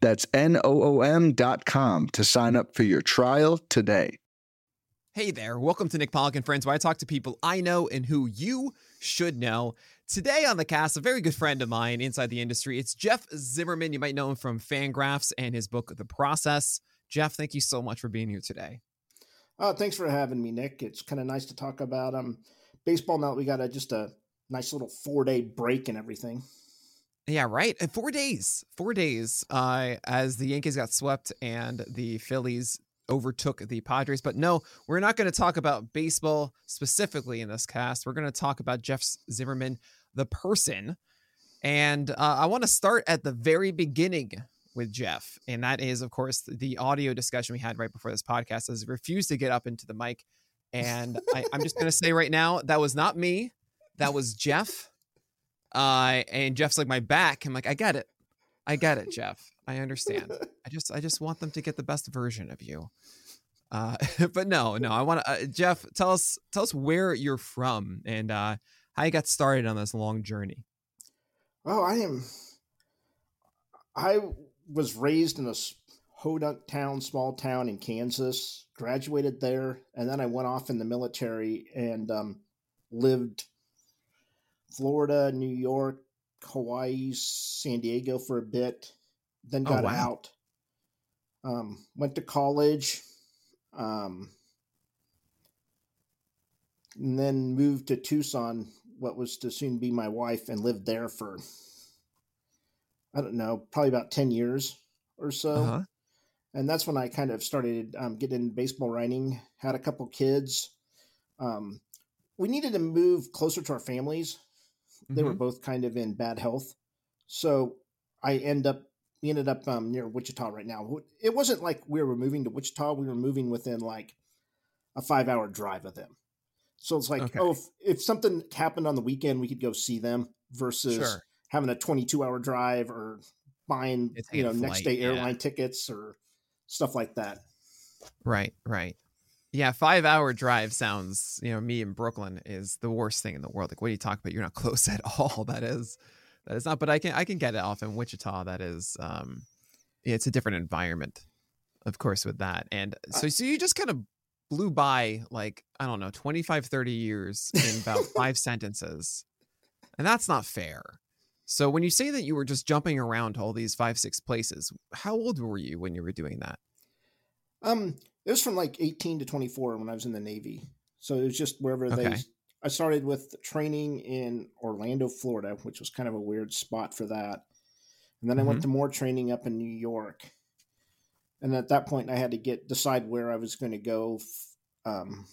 That's N O O M.com to sign up for your trial today. Hey there, welcome to Nick Pollack and Friends, where I talk to people I know and who you should know. Today on the cast, a very good friend of mine inside the industry. It's Jeff Zimmerman. You might know him from Fangraphs and his book, The Process. Jeff, thank you so much for being here today. Uh, thanks for having me, Nick. It's kind of nice to talk about um, baseball now. We got a, just a nice little four day break and everything. Yeah, right. Four days, four days uh, as the Yankees got swept and the Phillies overtook the Padres. But no, we're not going to talk about baseball specifically in this cast. We're going to talk about Jeff Zimmerman, the person. And uh, I want to start at the very beginning with Jeff. And that is, of course, the audio discussion we had right before this podcast as he refused to get up into the mic. And I, I'm just going to say right now, that was not me. That was Jeff. Uh, and Jeff's like, my back. I'm like, I get it. I get it, Jeff. I understand. I just, I just want them to get the best version of you. Uh, but no, no, I want to, uh, Jeff, tell us, tell us where you're from and uh, how you got started on this long journey. Oh, I am. I was raised in a Hodunk town, small town in Kansas. Graduated there, and then I went off in the military and um, lived Florida, New York, Hawaii, San Diego for a bit. Then got oh, wow. out. Um, went to college. Um, and then moved to Tucson, what was to soon be my wife, and lived there for I don't know, probably about 10 years or so. Uh-huh. And that's when I kind of started um, getting baseball writing, had a couple kids. Um, we needed to move closer to our families. Mm-hmm. They were mm-hmm. both kind of in bad health. So I end up, we ended up um, near Wichita right now. It wasn't like we were moving to Wichita. We were moving within like a five hour drive of them. So it's like, okay. oh, if, if, something happened on the weekend, we could go see them versus sure having a 22 hour drive or buying it's you know flight, next day airline yeah. tickets or stuff like that right right yeah five hour drive sounds you know me in brooklyn is the worst thing in the world like what are you talking about you're not close at all that is that is not but i can i can get it off in wichita that is um it's a different environment of course with that and so so you just kind of blew by like i don't know 25 30 years in about five sentences and that's not fair so when you say that you were just jumping around to all these five, six places, how old were you when you were doing that? Um, it was from like 18 to 24 when I was in the Navy. So it was just wherever okay. they. I started with training in Orlando, Florida, which was kind of a weird spot for that. And then mm-hmm. I went mm-hmm. to more training up in New York. And at that point, I had to get decide where I was going to go. Um,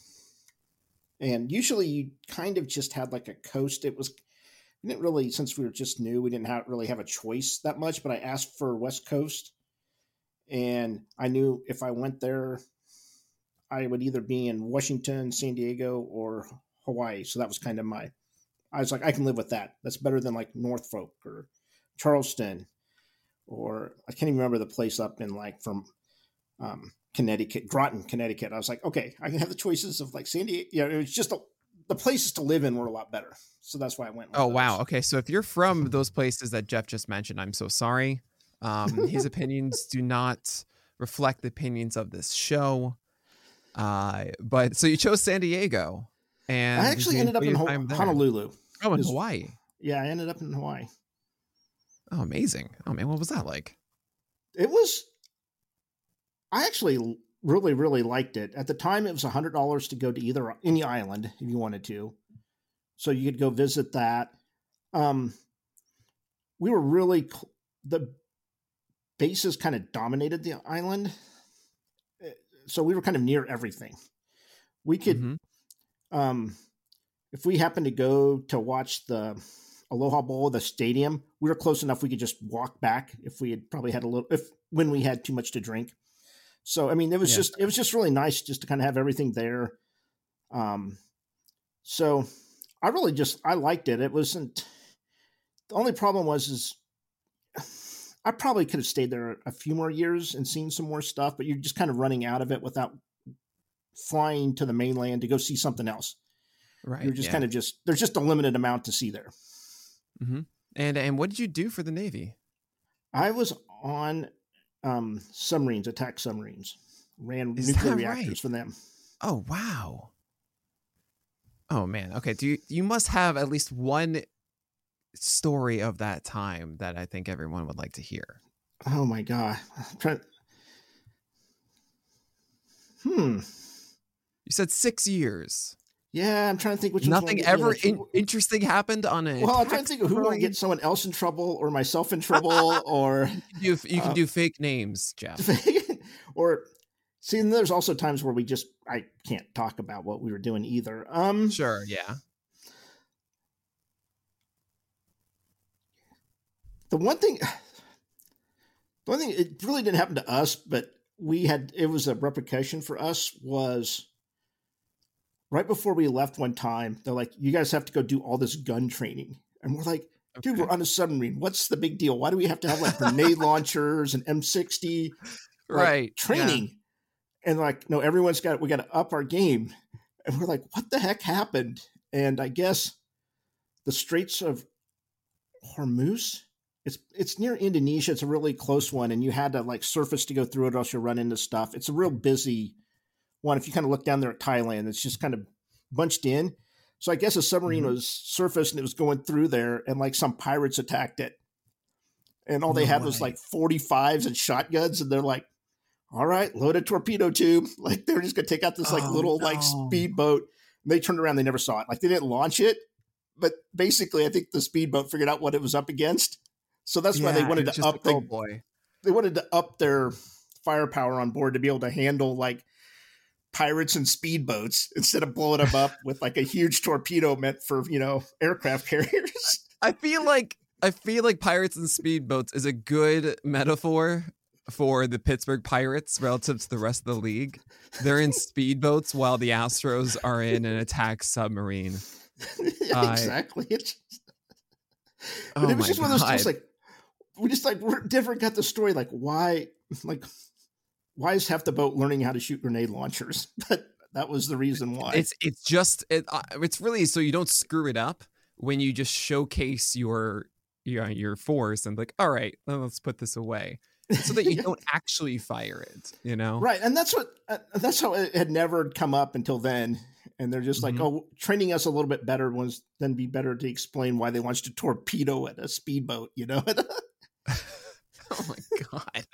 and usually, you kind of just had like a coast. It was we didn't really since we were just new we didn't have, really have a choice that much but i asked for west coast and i knew if i went there i would either be in washington san diego or hawaii so that was kind of my i was like i can live with that that's better than like norfolk or charleston or i can't even remember the place up in like from um, connecticut groton connecticut i was like okay i can have the choices of like san diego yeah it was just a, the places to live in were a lot better. So that's why I went. oh those. wow. Okay, so if you're from those places that Jeff just mentioned, I'm so sorry. Um, his opinions do not reflect the opinions of this show. Uh, but so you chose San Diego, and I actually ended up in Ho- Honolulu. Oh, in was, Hawaii. Yeah, I ended up in Hawaii. Oh, amazing! Oh man, what was that like? It was. I actually really really liked it. At the time, it was hundred dollars to go to either any island if you wanted to, so you could go visit that. Um, we were really the bases kind of dominated the island, so we were kind of near everything. We could, mm-hmm. um, if we happened to go to watch the Aloha Bowl, the stadium, we were close enough we could just walk back if we had probably had a little if when we had too much to drink So I mean, it was Yeah. just it was just really nice just to kind of have everything there. Um, so I really just I liked it. It wasn't the only problem was is I probably could have stayed there a few more years and seen some more stuff, but you're just kind of running out of it without flying to the mainland to go see something else. Right. You're just yeah. kind of just there's just a limited amount to see there. And and what did you do for the Navy? I was on um, submarines, attack submarines, ran Is nuclear reactors right? for them. Oh wow. Oh man. Okay. Do you you must have at least one story of that time that I think everyone would like to hear. Oh my god! Trying. Hmm. You said six years. Yeah, I'm trying to think which Nothing gonna get me, ever in- interesting happened on a. well, I'm trying to think of who submarine? get someone else in trouble or myself in trouble or You, you can uh, do fake names, Jeff. or see. And there's also times where we just I can't talk about what we were doing either. Um, Sure. Yeah. The one thing the one thing it really didn't happen to us but we had it was a repercussion for us was right before we left one time they're like you guys have to go do all this gun training and we're like dude Okay. we're on a submarine what's the big deal why do we have to have like grenade launchers and m60 like, right. yeah. training and like no everyone's got we got to up our game and we're like what the heck happened and i guess the straits of hormuz it's it's near indonesia it's a really close one and you had to like surface to go through it or else you'll run into stuff it's a real busy one if you kind of look down there at thailand it's just kind of bunched in so i guess a submarine Mhm. was surfaced and it was going through there and like some pirates attacked it and all they No had was way. like 45s and shotguns and they're like all right, load a torpedo tube. Like they're just gonna take out this like Oh, little like no. speedboat. And they turned around, they never saw it. Like they didn't launch it, but basically, I think the speedboat figured out what it was up against. So that's why they wanted to up oh the, boy. they wanted to up their firepower on board to be able to handle like pirates and speedboats instead of blowing them up with like a huge torpedo meant for you know aircraft carriers. I feel like I feel like pirates and speedboats is a good metaphor for the Pittsburgh Pirates relative to the rest of the league. They're in speedboats while the Astros are in an attack submarine. Yeah, exactly. Oh but it was just one of those God. things like we just like we're different got the story like why like why is half the boat learning how to shoot grenade launchers but that was the reason why It's it's just it, uh, it's really so you don't screw it up when you just showcase your your your force and like all right let's put this away so that you don't actually fire it. You know. right and that's what uh, that's how it had never come up until then and they're just like Mhm. oh training us a little bit better was then be better to explain why they launched a torpedo at a speedboat you know oh my god.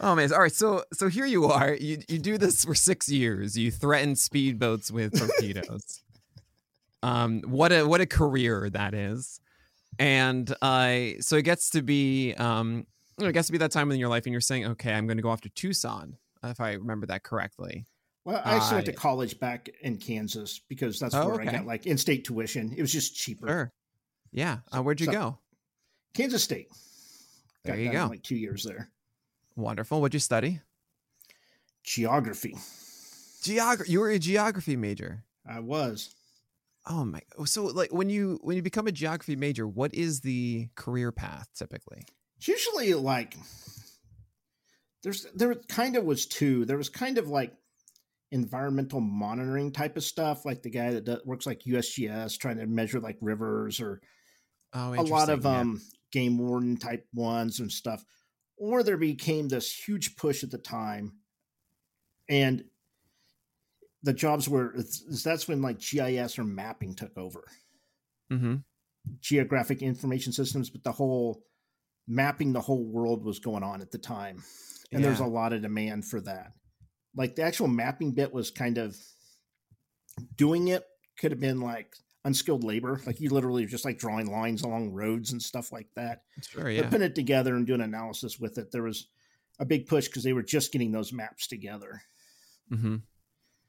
Oh man. All right. So so here you are. You you do this for six years. You threaten speedboats with torpedoes. um. What a what a career that is. And uh, so it gets to be um. It gets to be that time in your life, and you're saying, "Okay, I'm going to go off to Tucson." If I remember that correctly. well i actually went to college back in kansas because that's Oh, where i okay. got like in-state tuition it was just cheaper Sure. Yeah. Uh, where'd you So- go? kansas state There you go. like two years there Wonderful. What'd you study? geography Geography. You were a geography major. i was Oh my! So like when you when you become a geography major, what is the career path typically? It's usually like there's there kind of was two. There was kind of like environmental monitoring type of stuff, like the guy that does, works like USGS trying to measure like rivers or Oh, a lot of yeah. um game warden type ones and stuff. Or there became this huge push at the time, and the jobs were that's when like GIS or mapping took over Mhm. geographic information systems, but the whole mapping the whole world was going on at the time. And there's a lot of demand for that. Like the actual mapping bit was kind of doing it could have been like unskilled labor. Like you literally just like drawing lines along roads and stuff like that. Sure. But Yeah. putting it together and doing analysis with it, there was a big push because they were just getting those maps together. Mm-hmm.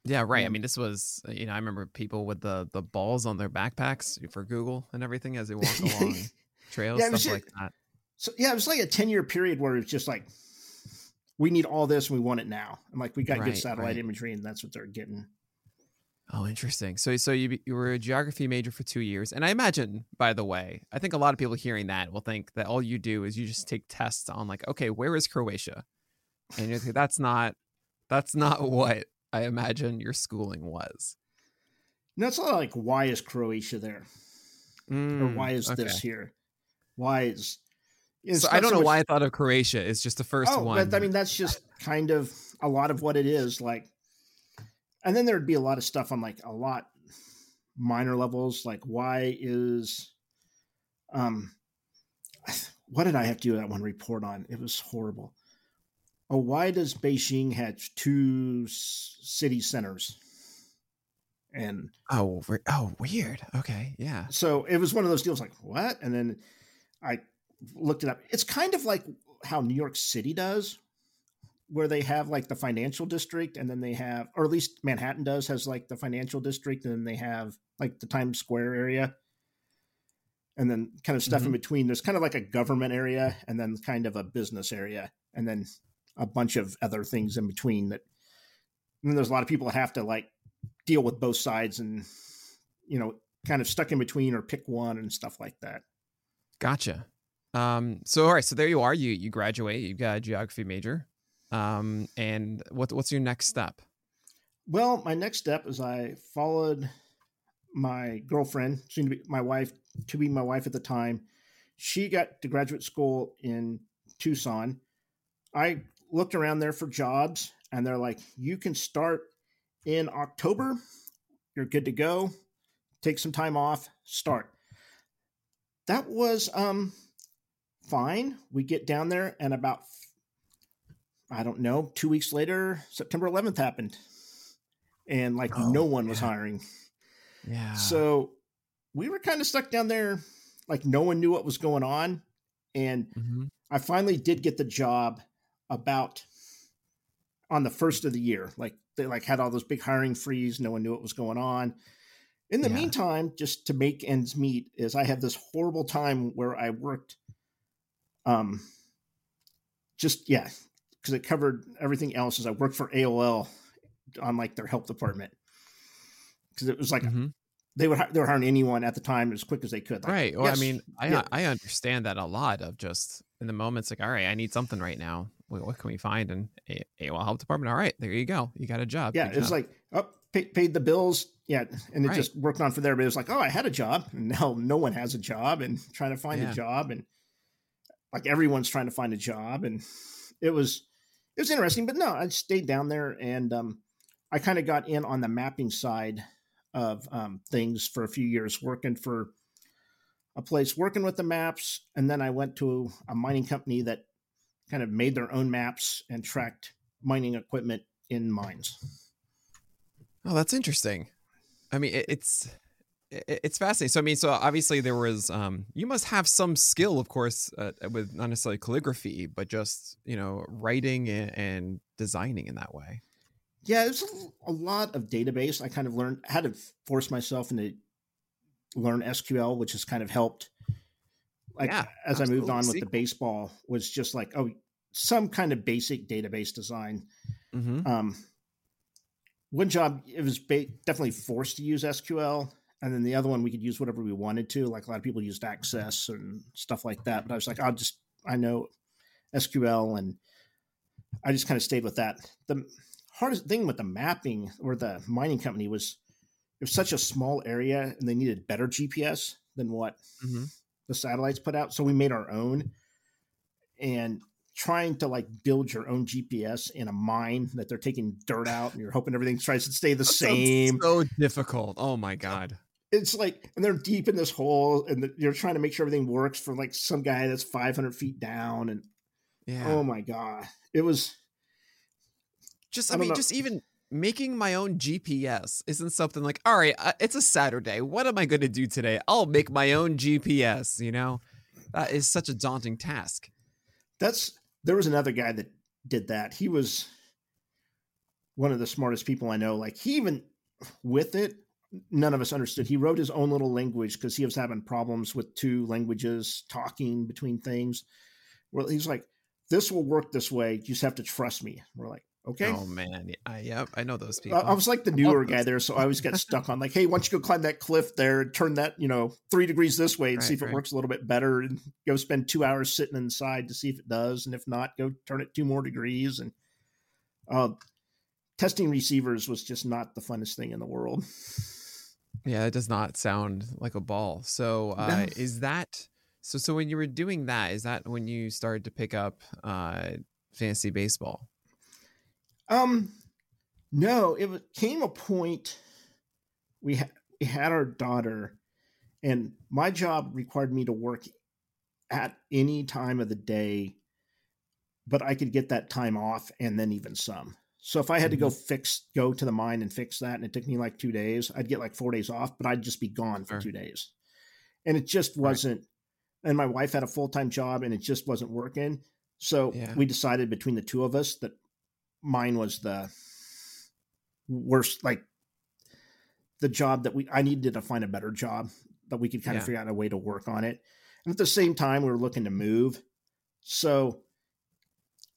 Yeah. Right. I mean, this was you know I remember people with the the balls on their backpacks for Google and everything as they walk along trails, Yeah, stuff ju- like that. So yeah, it was like a 10 year period where it was just like we need all this and we want it now. And like we got Right, good satellite right. imagery, and that's what they're getting. Oh, interesting. So, so you you were a geography major for two years, and I imagine, by the way, I think a lot of people hearing that will think that all you do is you just take tests on like, okay, where is Croatia, and you're like, that's not, that's not what I imagine your schooling was. No, it's not like why is Croatia there or Mm, why is this here? Why is it's So I don't know much- why I thought of Croatia. It's just the first oh, one. But, I mean, that's just kind of a lot of what it is. Like, and then there'd be a lot of stuff on like a lot minor levels. Like, why is, um, what did I have to do that one report on? It was horrible. Oh, why does Beijing have two city centers? And oh, oh, weird. Okay, yeah. so it was one of those deals like what and then i looked it up it's kind of like how new york city does where they have like the financial district and then they have or at least manhattan does has like the financial district and then they have like the times square area and then kind of stuff in between there's kind of like a government area and then kind of a business area and then a bunch of other things in between that and then there's a lot of people that have to like deal with both sides and you know kind of stuck in between or pick one and stuff like that. Gotcha. Um, so all right, so there you are. You you graduate. You got a geography major. Um, and what what's your next step? Well, my next step is I followed my girlfriend, soon to be my wife, to be my wife at the time. She got to graduate school in Tucson. I looked around there for jobs, and they're like, "You can start in October. You're good to go. Take some time off. Start." That was um fine. We get down there, and about I don't know, two weeks later, September 11th happened, and like Oh, no one was yeah. hiring. Yeah. So we were kind of stuck down there, like no one knew what was going on. And Mhm. I finally did get the job about on the first of the year. Like they like had all those big hiring freeze, no one knew what was going on. In the Yeah. meantime, just to make ends meet, is I had this horrible time where I worked um just yeah, because it covered everything else. Is I worked for AOL on like their help department because it was like Mhm. they would they were hiring anyone at the time as quick as they could. Like, right. Well, yes, I mean, I yeah. I understand that a lot of just in the moments like, all right, I need something right now. What, what can we find? in A- AOL help department. All right, there you go. You got a job. yeah, it's like oh, pay, paid the bills, yeah, and it Right. just worked on for there. But it was like, oh, I had a job, and now no one has a job, and trying to find Yeah. a job, and like everyone's trying to find a job, and it was it was interesting. But no, I stayed down there, and um, I kind of got in on the mapping side of um, things for a few years, working for a place working with the maps, and then I went to a mining company that kind of made their own maps and tracked mining equipment in mines. Oh, that's interesting. I mean, it, it's it, it's fascinating. So I mean, so obviously there was um you must have some skill, of course, uh, with not necessarily calligraphy, but just you know writing and, and designing in that way. Yeah, there's a, a lot of database. I kind of learned how to force myself into learn SQL, which has kind of helped. Like Yeah, as I moved on with the baseball, was just like oh, some kind of basic database design. Mm-hmm. Um, one job it was ba- definitely forced to use SQL, and then the other one we could use whatever we wanted to. Like a lot of people used Access and stuff like that, but I was like, I'll just I know SQL, and I just kind of stayed with that. The hardest thing with the mapping or the mining company was it was such a small area, and they needed better GPS than what Mm-hmm. the satellites put out. So we made our own, and trying to like build your own GPS in a mine that they're taking dirt out, and you're hoping everything tries to stay the same. So difficult. Oh my god. It's like, and they're deep in this hole, and the, you're trying to make sure everything works for like some guy that's 500 feet down, and Yeah. oh my god, it was. just I I, mean, know. just even making my own GPS isn't something like, all right, it's a Saturday. What am I going to do today? I'll make my own GPS. You know, that is such a daunting task. That's there was another guy that did that. He was one of the smartest people I know. Like he even with it, none of us understood. He wrote his own little language because he was having problems with two languages talking between things. Well, he's like, this will work this way. You just have to trust me. We're like, okay. Oh man, I, yep, I know those people. I, I was like the newer guy there, so I always get stuck on like, hey, why don't you go climb that cliff there and turn that you know three degrees this way and Right, see if it works a little bit better, and go spend two hours sitting inside to see if it does, and if not, go turn it two more degrees. And uh, testing receivers was just not the funnest thing in the world. Yeah, it does not sound like a ball. So, uh, No. is that so? So when you were doing that, is that when you started to pick up uh, fantasy baseball? Um, no, it came a point we ha- we had our daughter, and my job required me to work at any time of the day, but I could get that time off and then even some. So if I had to go mm-hmm. fix, go to the mine and fix that, and it took me like two days, I'd get like four days off, but I'd just be gone for Sure. two days, and it just wasn't. And my wife had a full time job, and it just wasn't working. So Yeah. we decided between the two of us that mine was the worst like the job that we I needed to find a better job that we could kind Yeah. of figure out a way to work on it. And at the same time we were looking to move. So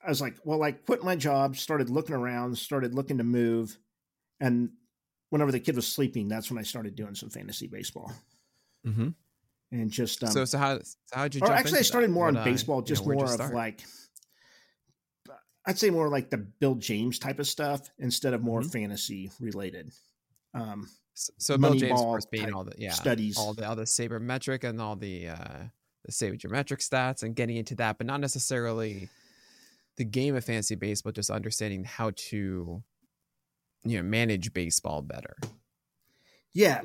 I was like, well, I quit my job, started looking around, started looking to move. And whenever the kid was sleeping, that's when I started doing some fantasy baseball. Mm-hmm. And just um, so, so how so how did you? or actually, I started more on uh, baseball, you know, just more of start? like, I'd say more like the Bill James type of stuff instead of more Mhm. fantasy related um, So, so Bill James, being all the yeah, studies. all the all the sabermetric and all the uh the sabermetric stats and getting into that, but not necessarily the game of fantasy baseball, just understanding how to you know manage baseball better. Yeah,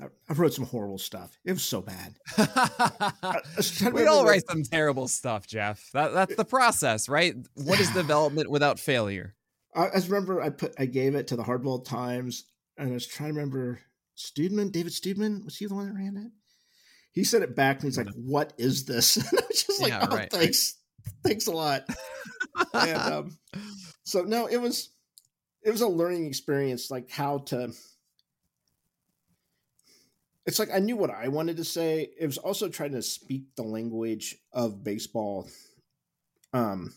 I, wrote some horrible stuff. It was so bad. I, I was trying to we all write some terrible stuff, Jeff. That that's the process, right? What is development without failure? I, I remember I put I gave it to the Hardball Times, and I was trying to remember Studman, David Studman, was he the one that ran it? He sent it back, and he's like, mm-hmm. "What is this?" And I was just like, Yeah, "Oh, right. thanks, thanks a lot." and um, so no, it was it was a learning experience, like how to. It's like I knew what I wanted to say. It was also trying to speak the language of baseball. Um,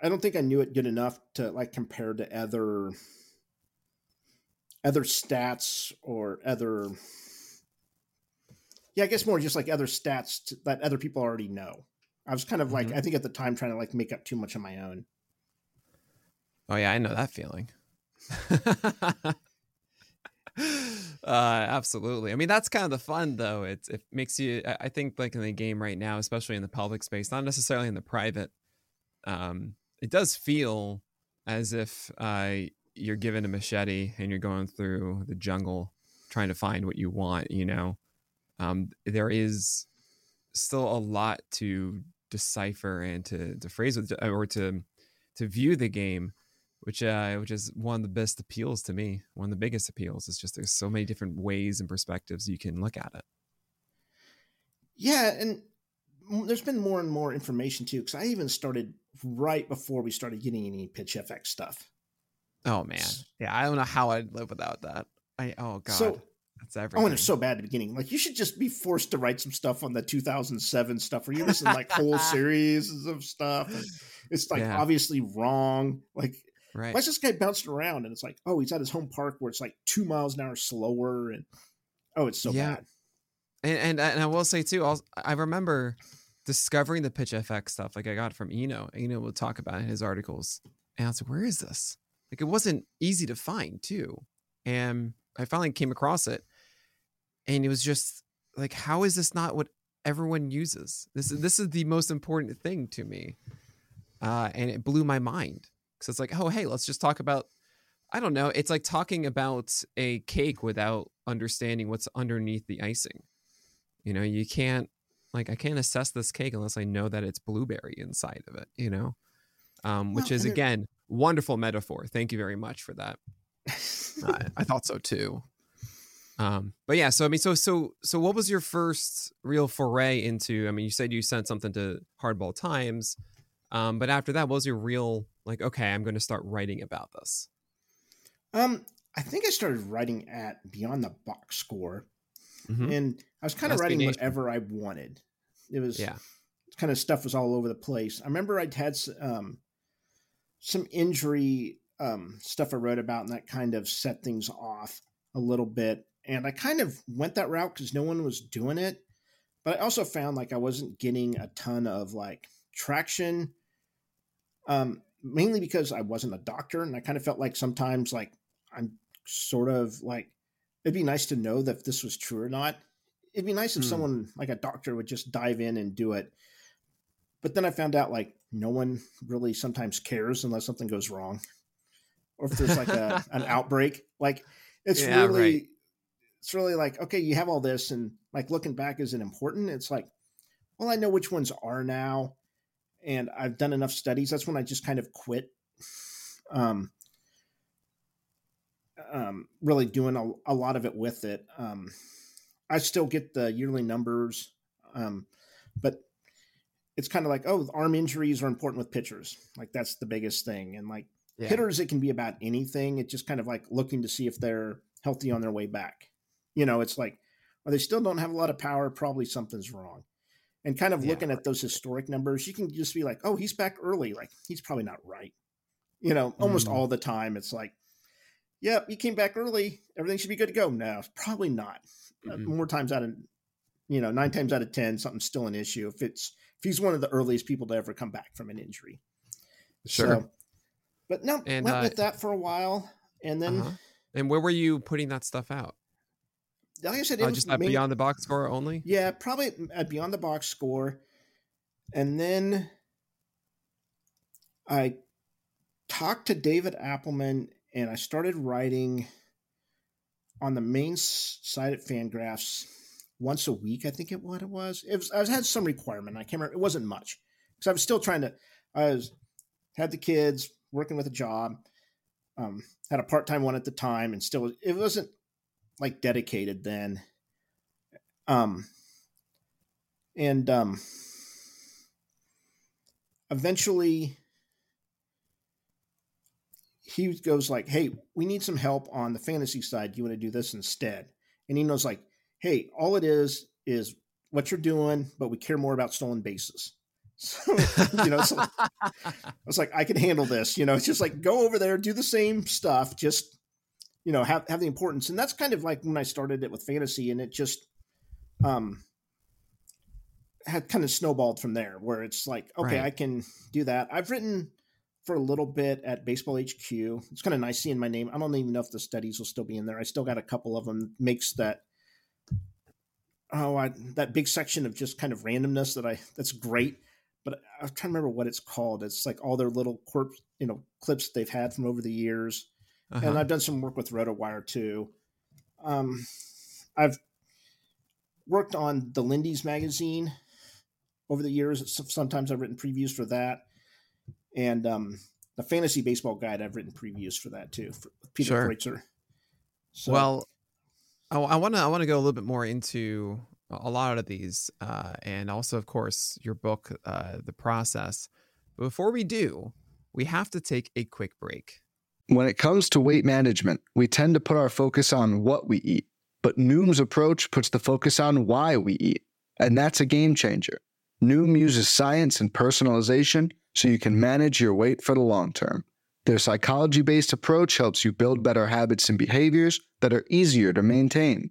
I don't think I knew it good enough to like compare to other other stats or other. Yeah, I guess more just like other stats that other people already know. I was kind of like Mhm. I think at the time trying to like make up too much on my own. Oh yeah, I know that feeling. uh absolutely. I mean that's kind of the fun though. It's it makes you I I think like in the game right now, especially in the public space, not necessarily in the private, um, it does feel as if uh you're given a machete and you're going through the jungle trying to find what you want, you know. Um there is still a lot to decipher and to to phrase with or to to view the game which uh which is one of the best appeals to me one of the biggest appeals is just there's so many different ways and perspectives you can look at it Yeah, and there's been more and more information too. Because I even started right before we started getting any pitch FX stuff. oh man yeah i don't know how i'd live without that i oh god So that's Oh, everything and it's so bad at the beginning. Like you should just be forced to write some stuff on the 2007 stuff where you're missing like whole series of stuff. It's like Yeah. obviously wrong. Like right why is this guy bouncing around? And it's like, oh, he's at his home park where it's like two miles an hour slower, and oh, it's so Yeah. bad. and, and and i will say too I'll, i remember discovering the pitch fx stuff like i got from eno eno will talk about it in his articles and i was like where is this like it wasn't easy to find too and i finally came across it and it was just like how is this not what everyone uses? This is this is the most important thing to me uh and it blew my mind. Because it's like oh hey let's just talk about i don't know it's like talking about a cake without understanding what's underneath the icing. You know you can't like i can't assess this cake unless i know that it's blueberry inside of it you know? Um which Well, is again wonderful metaphor. Thank you very much for that I, I thought so too. Um, but yeah, so I mean, so so so, what was your first real foray into? I mean, you said you sent something to Hardball Times, um, but after that, what was your real like? Okay, I'm going to start writing about this. um, I think I started writing at Beyond the Box Score, Mhm. and I was kind of writing whatever I wanted. It was Yeah. kind of stuff was all over the place. I remember I'd had um, some injury um, stuff I wrote about, and that kind of set things off a little bit. And I kind of went that route because no one was doing it. But I also found like I wasn't getting a ton of like traction, um, mainly because I wasn't a doctor, and I kind of felt like sometimes like I'm sort of like it'd be nice to know that if this was true or not. It'd be nice if mm. someone like a doctor would just dive in and do it. But then I found out like no one really sometimes cares unless something goes wrong or if there's like a an outbreak. Like it's yeah, really right. it's really like, okay, you have all this and like looking back, is it important? It's like, well, I know which ones are now, and I've done enough studies. That's when I just kind of quit. Um, um, really doing a, a lot of it with it. Um, I still get the yearly numbers, um, but it's kind of like, oh, arm injuries are important with pitchers. Like that's the biggest thing. And like yeah. hitters, it can be about anything. It's just kind of like looking to see if they're healthy on their way back. You know, it's like, or they still don't have a lot of power. Probably something's wrong. And kind of yeah. looking at those historic numbers, you can just be like, oh, he's back early. Like he's probably not right. You know, almost mm. all the time, it's like, yep, he came back early. Everything should be good to go. No, probably not. Mm-hmm. More times out of, you know, nine times out of 10, something's still an issue. If it's, if he's one of the earliest people to ever come back from an injury. Sure. So, but no, and, went uh, with that for a while. And then. Uh-huh. And where were you putting that stuff out? Like I said, it uh, just main, Beyond the Box Score only? Yeah, probably at Beyond the Box Score. And then I talked to David Appelman, and I started writing on the main site at Fangraphs once a week. I think it what it was. It was I had some requirement. I can't remember. It wasn't much because I was still trying to. I was had the kids working with a job. Um, had a part time one at the time, and still it wasn't like dedicated then. Um, and um, eventually he goes like, "Hey, we need some help on the fantasy side. You want to do this instead?" And he knows like, "Hey, all it is is what you're doing, but we care more about stolen bases." So, you know, so I was like, I can handle this. You know, it's just like go over there, do the same stuff, just you know, have have the importance. And that's kind of like when I started it with fantasy, and it just um had kind of snowballed from there, where it's like, okay, right. I can do that. I've written for a little bit at Baseball HQ. It's kind of nice seeing my name. I don't even know if the studies will still be in there. I still got a couple of them. Makes that oh I, that big section of just kind of randomness that I that's great. But I'm trying to remember what it's called. It's like all their little corp, you know, clips they've had from over the years. Uh-huh. And I've done some work with RotoWire too. Um, I've worked on the Lindy's magazine over the years. Sometimes I've written previews for that and um, the fantasy baseball guide. I've written previews for that too, for Peter sure. Kreutzer. So, well, I want to I want to go a little bit more into a lot of these, uh, and also, of course, your book, uh, the process. But before we do, we have to take a quick break. When it comes to weight management, we tend to put our focus on what we eat, but Noom's approach puts the focus on why we eat, and that's a game changer. Noom uses science and personalization so you can manage your weight for the long term. Their psychology based approach helps you build better habits and behaviors that are easier to maintain.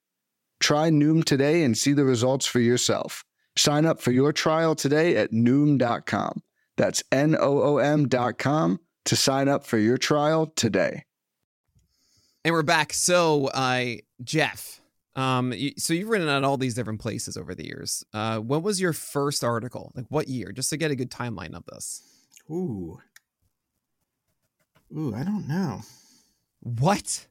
Try Noom today and see the results for yourself. Sign up for your trial today at Noom.com. That's N O O M.com to sign up for your trial today. And we're back. So, uh, Jeff, um, so you've written at all these different places over the years. Uh, what was your first article? Like what year? Just to get a good timeline of this. Ooh. Ooh, I don't know. What?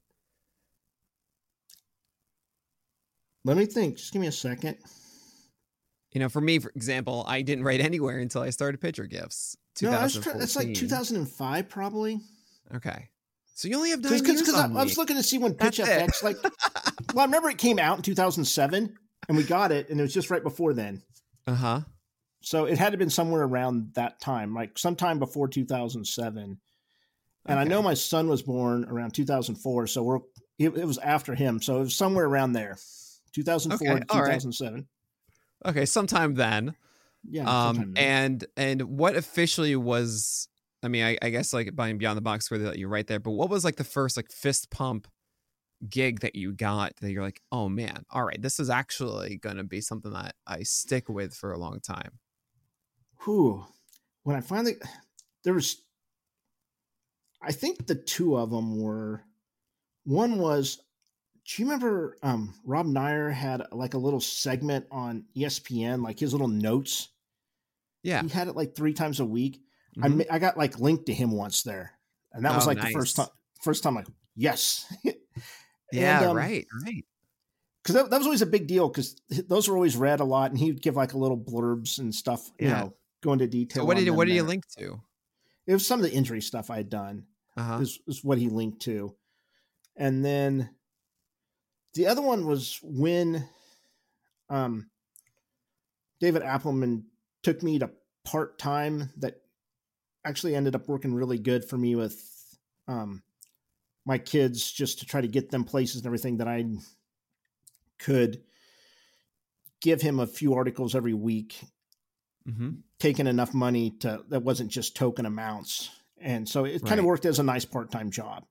Let me think. Just give me a second. you know, for me, for example, I didn't write anywhere until I started Pitcher GIFs. No, that's, that's like 2005, probably. Okay. So you only have nine Cause, cause I, I, was looking to see when Pitch FX, like, well, I remember it came out in 2007 and we got it and it was just right before then. Uh huh. So it had to have been somewhere around that time, like sometime before 2007. And okay. I know my son was born around 2004, so we're it, it, was after him, so it was somewhere around there, 2004 okay. 2007. Right. Okay, sometime then. Yeah. Um, and and what officially was? I mean, I, I guess like buying Beyond the Box where they let you right there, but what was like the first like fist pump gig that you got that you're like, oh man, all right, this is actually gonna be something that I stick with for a long time. Who, when I finally there was, I think the two of them were, one was do you remember um, Rob Neyer had like a little segment on ESPN, like his little notes? Yeah, he had it like three times a week. Mm-hmm. I I got like linked to him once there, and that oh, was like nice. the first time. First time, like yes, yeah, and, um, right, right. Because that, that, was always a big deal because those were always read a lot, and he would give like a little blurbs and stuff. You yeah. know, go into detail. So what did what did you link to? It was some of the injury stuff I had done. Uh-huh. Is, is what he linked to, and then the other one was when um, David Appelman took me to part time that actually ended up working really good for me with um, my kids just to try to get them places and everything that I could give him a few articles every week, mm-hmm. taking enough money to that wasn't just token amounts. And so it right. kind of worked as a nice part time job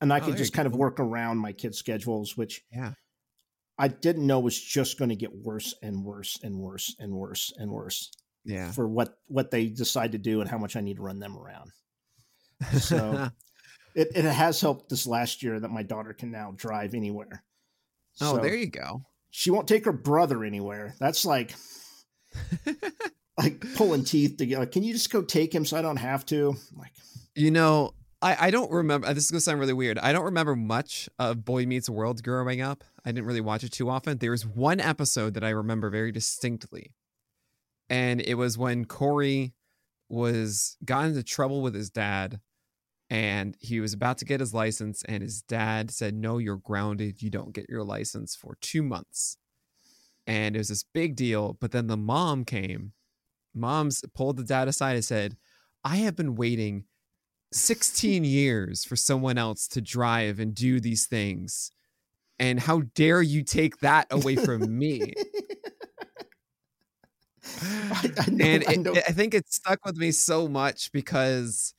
and I oh, could just kind go. of work around my kids' schedules, which yeah, I didn't know was just going to get worse and worse and worse and worse and worse. Yeah, for what what they decide to do and how much I need to run them around. So it it has helped this last year that my daughter can now drive anywhere. Oh, so there you go. She won't take her brother anywhere. That's like like pulling teeth to get like, can you just go take him so I don't have to? like, you know, I, I don't remember. Uh, this is gonna sound really weird. I don't remember much of Boy Meets World growing up. I didn't really watch it too often. There was one episode that I remember very distinctly, and it was when Corey was got into trouble with his dad, and he was about to get his license, and his dad said, "No, you're grounded. You don't get your license for two months." And it was this big deal. But then the mom came. Mom's pulled the dad aside and said, "I have been waiting." 16 years for someone else to drive and do these things. And how dare you take that away from me? I, I know, and it, I, I think it stuck with me so much because,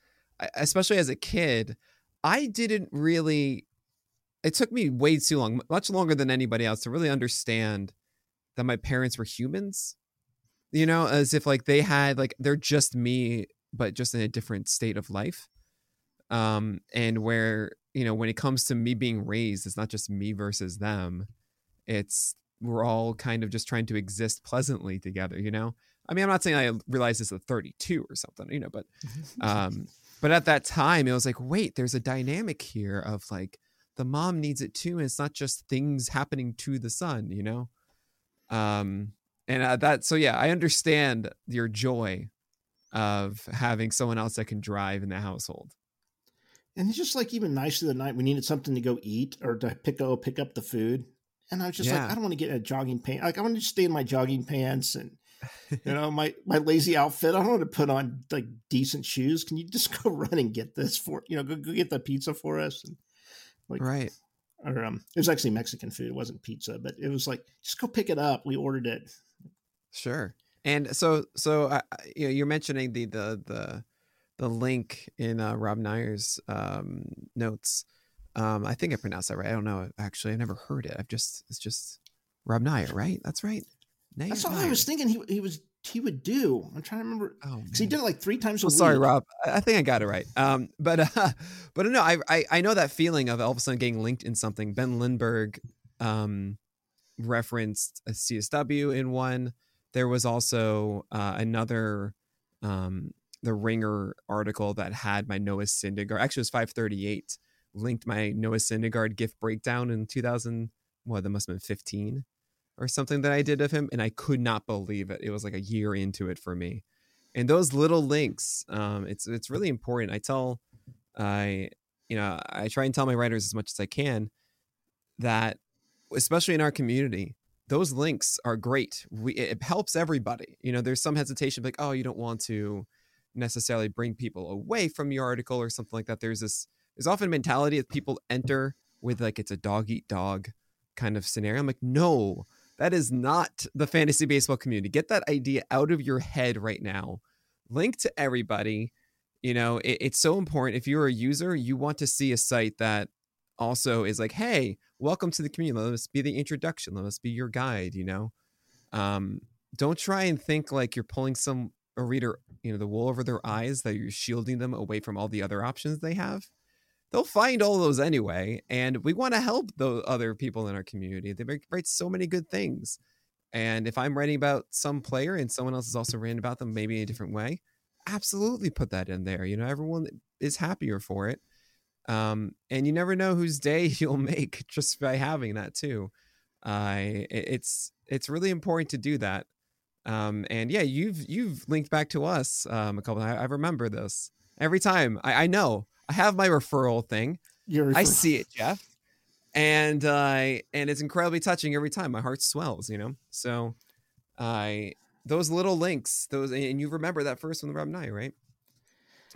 especially as a kid, I didn't really. It took me way too long, much longer than anybody else, to really understand that my parents were humans. You know, as if like they had like they're just me, but just in a different state of life um, and where you know when it comes to me being raised it's not just me versus them. It's we're all kind of just trying to exist pleasantly together you know? I mean i'm not saying i realized this at 32 or something you know but um but at that time it was like wait there's a dynamic here of like the mom needs it too and it's not just things happening to the son you know? Um and uh, that so yeah i understand your joy of having someone else that can drive in the household and it's just like even nice the night we needed something to go eat or to pick go pick up the food. And I was just yeah. like, I don't want to get a jogging pants. Like I want to just stay in my jogging pants and you know my my lazy outfit. I don't want to put on like decent shoes. Can you just go run and get this for you know go, go get the pizza for us and like right or um it was actually Mexican food. It wasn't pizza, but it was like just go pick it up. We ordered it. Sure. And so so uh, you know you're mentioning the the the the link in uh, Rob Neyer's um, notes. Um, I think I pronounced that right. I don't know. Actually, I've never heard it. I've just it's just Rob Neyer, right? That's right. That's all Neyer. I was thinking. He he was he would do. I'm trying to remember. Oh, because he did it like three times a well, week. Sorry, Rob. I think I got it right. Um, but uh, but no, I, I I know that feeling of all of a sudden getting linked in something. Ben Lindbergh, um, referenced a CSW in one. There was also uh, another um the Ringer article that had my Noah Syndergaard. Actually, it was 538 linked my Noah Syndergaard GIF breakdown in 2000. Well, that must have been 15 or something that I did of him, and I could not believe it. It was like a year into it for me. And those little links, um, it's it's really important. I tell, I you know, I try and tell my writers as much as I can that, especially in our community, those links are great. We it helps everybody. You know, there's some hesitation like, oh, you don't want to necessarily bring people away from your article or something like that. There's this there's often mentality that people enter with like it's a dog eat dog kind of scenario. I'm like, no, that is not the fantasy baseball community. Get that idea out of your head right now. Link to everybody. You know, it, it's so important. If you're a user, you want to see a site that also is like, hey, welcome to the community. Let us be the introduction. Let us be your guide, you know? Um, don't try and think like you're pulling some a reader, you know, the wool over their eyes, that you're shielding them away from all the other options they have they'll find all those anyway. And we want to help the other people in our community. They write so many good things. And if I'm writing about some player and someone else is also writing about them, maybe in a different way, absolutely put that in there. You know, everyone is happier for it. Um, and you never know whose day you'll make just by having that too. Uh, it's it's really important to do that. Um, and yeah, you've you've linked back to us um, a couple. I, I remember this every time. I, I know I have my referral thing. Your I see it, Jeff. And uh and it's incredibly touching every time. My heart swells, you know. So I uh, those little links, those and you remember that first one, the Rob Nye, right?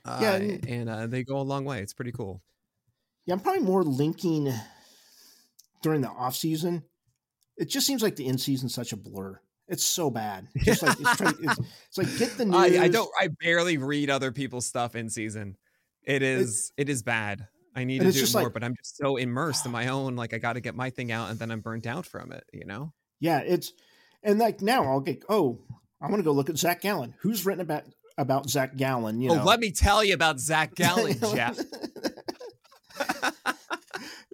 Yeah, uh, and, and uh, they go a long way. It's pretty cool. Yeah, I'm probably more linking during the off season. It just seems like the in season such a blur. It's so bad. Just like it's, it's, it's, like get the news. I, I, don't. I barely read other people's stuff in season. It is it, it is bad. I need to do more, like, but I'm just so immersed in my own. Like I got to get my thing out, and then I'm burnt out from it. You know? Yeah, it's and like now I'll get oh I'm gonna go look at Zach Gallen. Who's written about about Zach Gallen? You oh, know? let me tell you about Zach Gallen, Jeff.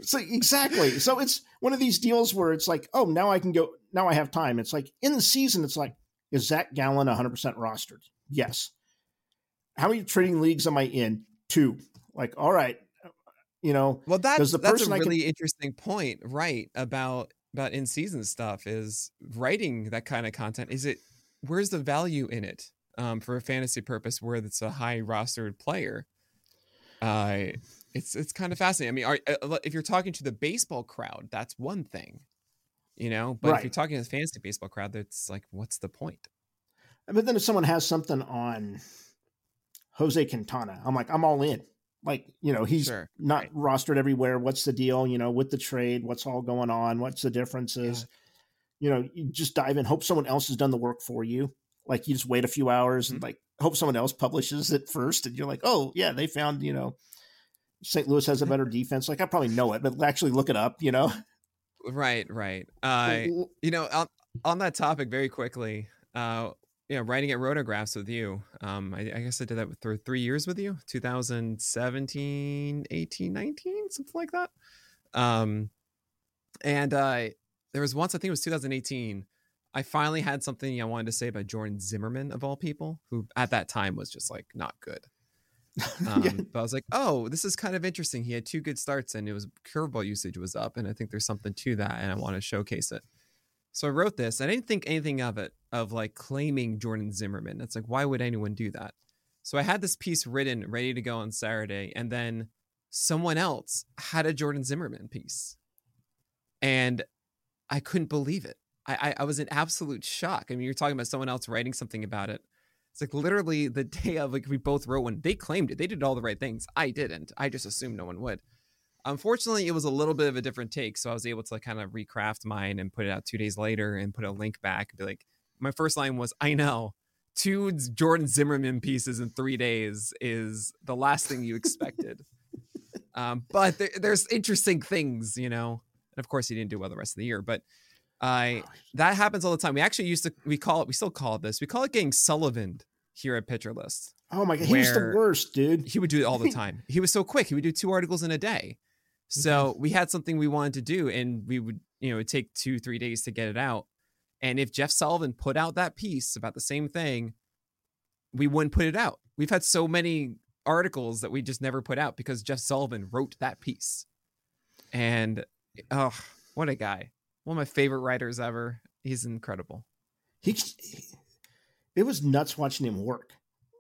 so exactly. So it's one of these deals where it's like, oh, now I can go. Now I have time. It's like in the season, it's like, is Zach Gallen 100 percent rostered? Yes. How many trading leagues am I in? two. Like, all right, you know. Well, that's the that's a really can... interesting point, right? About about in season stuff is writing that kind of content. Is it where's the value in it um, for a fantasy purpose where it's a high rostered player? Uh, it's it's kind of fascinating. I mean, are, uh, if you're talking to the baseball crowd, that's one thing, you know. But right. if you're talking to the fantasy baseball crowd, that's like, what's the point? But then if someone has something on Jose Quintana. I'm like, I'm all in. Like, you know, he's sure. not right. rostered everywhere. What's the deal, you know, with the trade? What's all going on? What's the differences? Yeah. You know, you just dive in, hope someone else has done the work for you. Like you just wait a few hours mm-hmm. and like hope someone else publishes it first. And you're like, oh, yeah, they found, you know, St. Louis has a better defense. Like I probably know it, but actually look it up, you know? Right, right. Uh, you know, on, on that topic, very quickly, uh, yeah, writing at rotographs with you. Um, I, I, guess I did that with, for three years with you, 2017, 18, 19, something like that. Um, and uh, there was once, I think it was 2018, I finally had something I wanted to say about Jordan Zimmermann, of all people, who at that time was just like not good. Um, yeah. But I was like, oh, this is kind of interesting. He had two good starts and it was curveball usage was up. And I think there's something to that. And I want to showcase it. So I wrote this. I didn't think anything of it, of like claiming Jordan Zimmermann. It's like, why would anyone do that? So I had this piece written, ready to go on Saturday, and then someone else had a Jordan Zimmermann piece. And I couldn't believe it. I, I, I was in absolute shock. I mean, you're talking about someone else writing something about it. It's like literally the day of like we both wrote one. They claimed it. They did all the right things. I didn't. I just assumed no one would. Unfortunately, it was a little bit of a different take, so I was able to kind of recraft mine and put it out two days later and put a link back and be like, my first line was, "I know." Two Jordan Zimmermann pieces in three days is the last thing you expected. um, but there, there's interesting things, you know. And of course, he didn't do well the rest of the year, but I uh, that happens all the time. We actually used to we call it we still call it this. We call it getting Sullivan here at Pitcher List. Oh my god, he was the worst, dude. He would do it all the time. he was so quick. He would do two articles in a day. So we had something we wanted to do, and we would, you know, take two, three days to get it out. And if Jeff Sullivan put out that piece about the same thing, we wouldn't put it out. We've had so many articles that we just never put out because Jeff Sullivan wrote that piece. And oh, what a guy. One of my favorite writers ever. he's incredible. He, he it was nuts watching him work.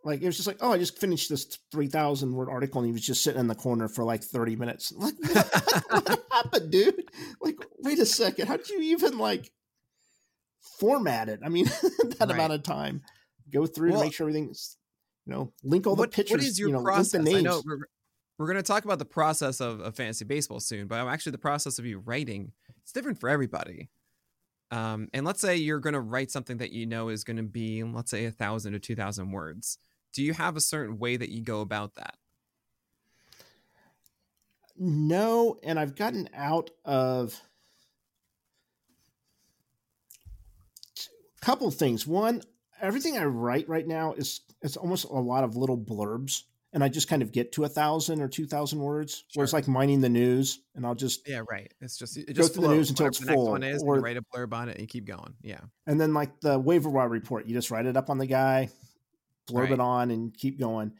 Like it was just like, oh, I just finished this three thousand word article, and he was just sitting in the corner for like thirty minutes. Like, what, what happened, dude? Like, wait a second, how did you even like format it? I mean, that right. amount of time, go through well, to make sure everything's, you know, link all the what, pictures. What is your you know, process? I know we're, we're going to talk about the process of, of fantasy baseball soon, but I'm actually the process of you writing it's different for everybody. Um, and let's say you're going to write something that you know is going to be, let's say, a thousand or two thousand words. Do you have a certain way that you go about that? No, and I've gotten out of a couple things. One, everything I write right now is it's almost a lot of little blurbs and I just kind of get to a thousand or two thousand words. Sure. Where it's like mining the news, and I'll just yeah, right. It's just it go just through the news until it's the full. Next one is, or write a blurb on it and keep going. Yeah, and then like the waiver wire report, you just write it up on the guy, blurb right. it on, and keep going.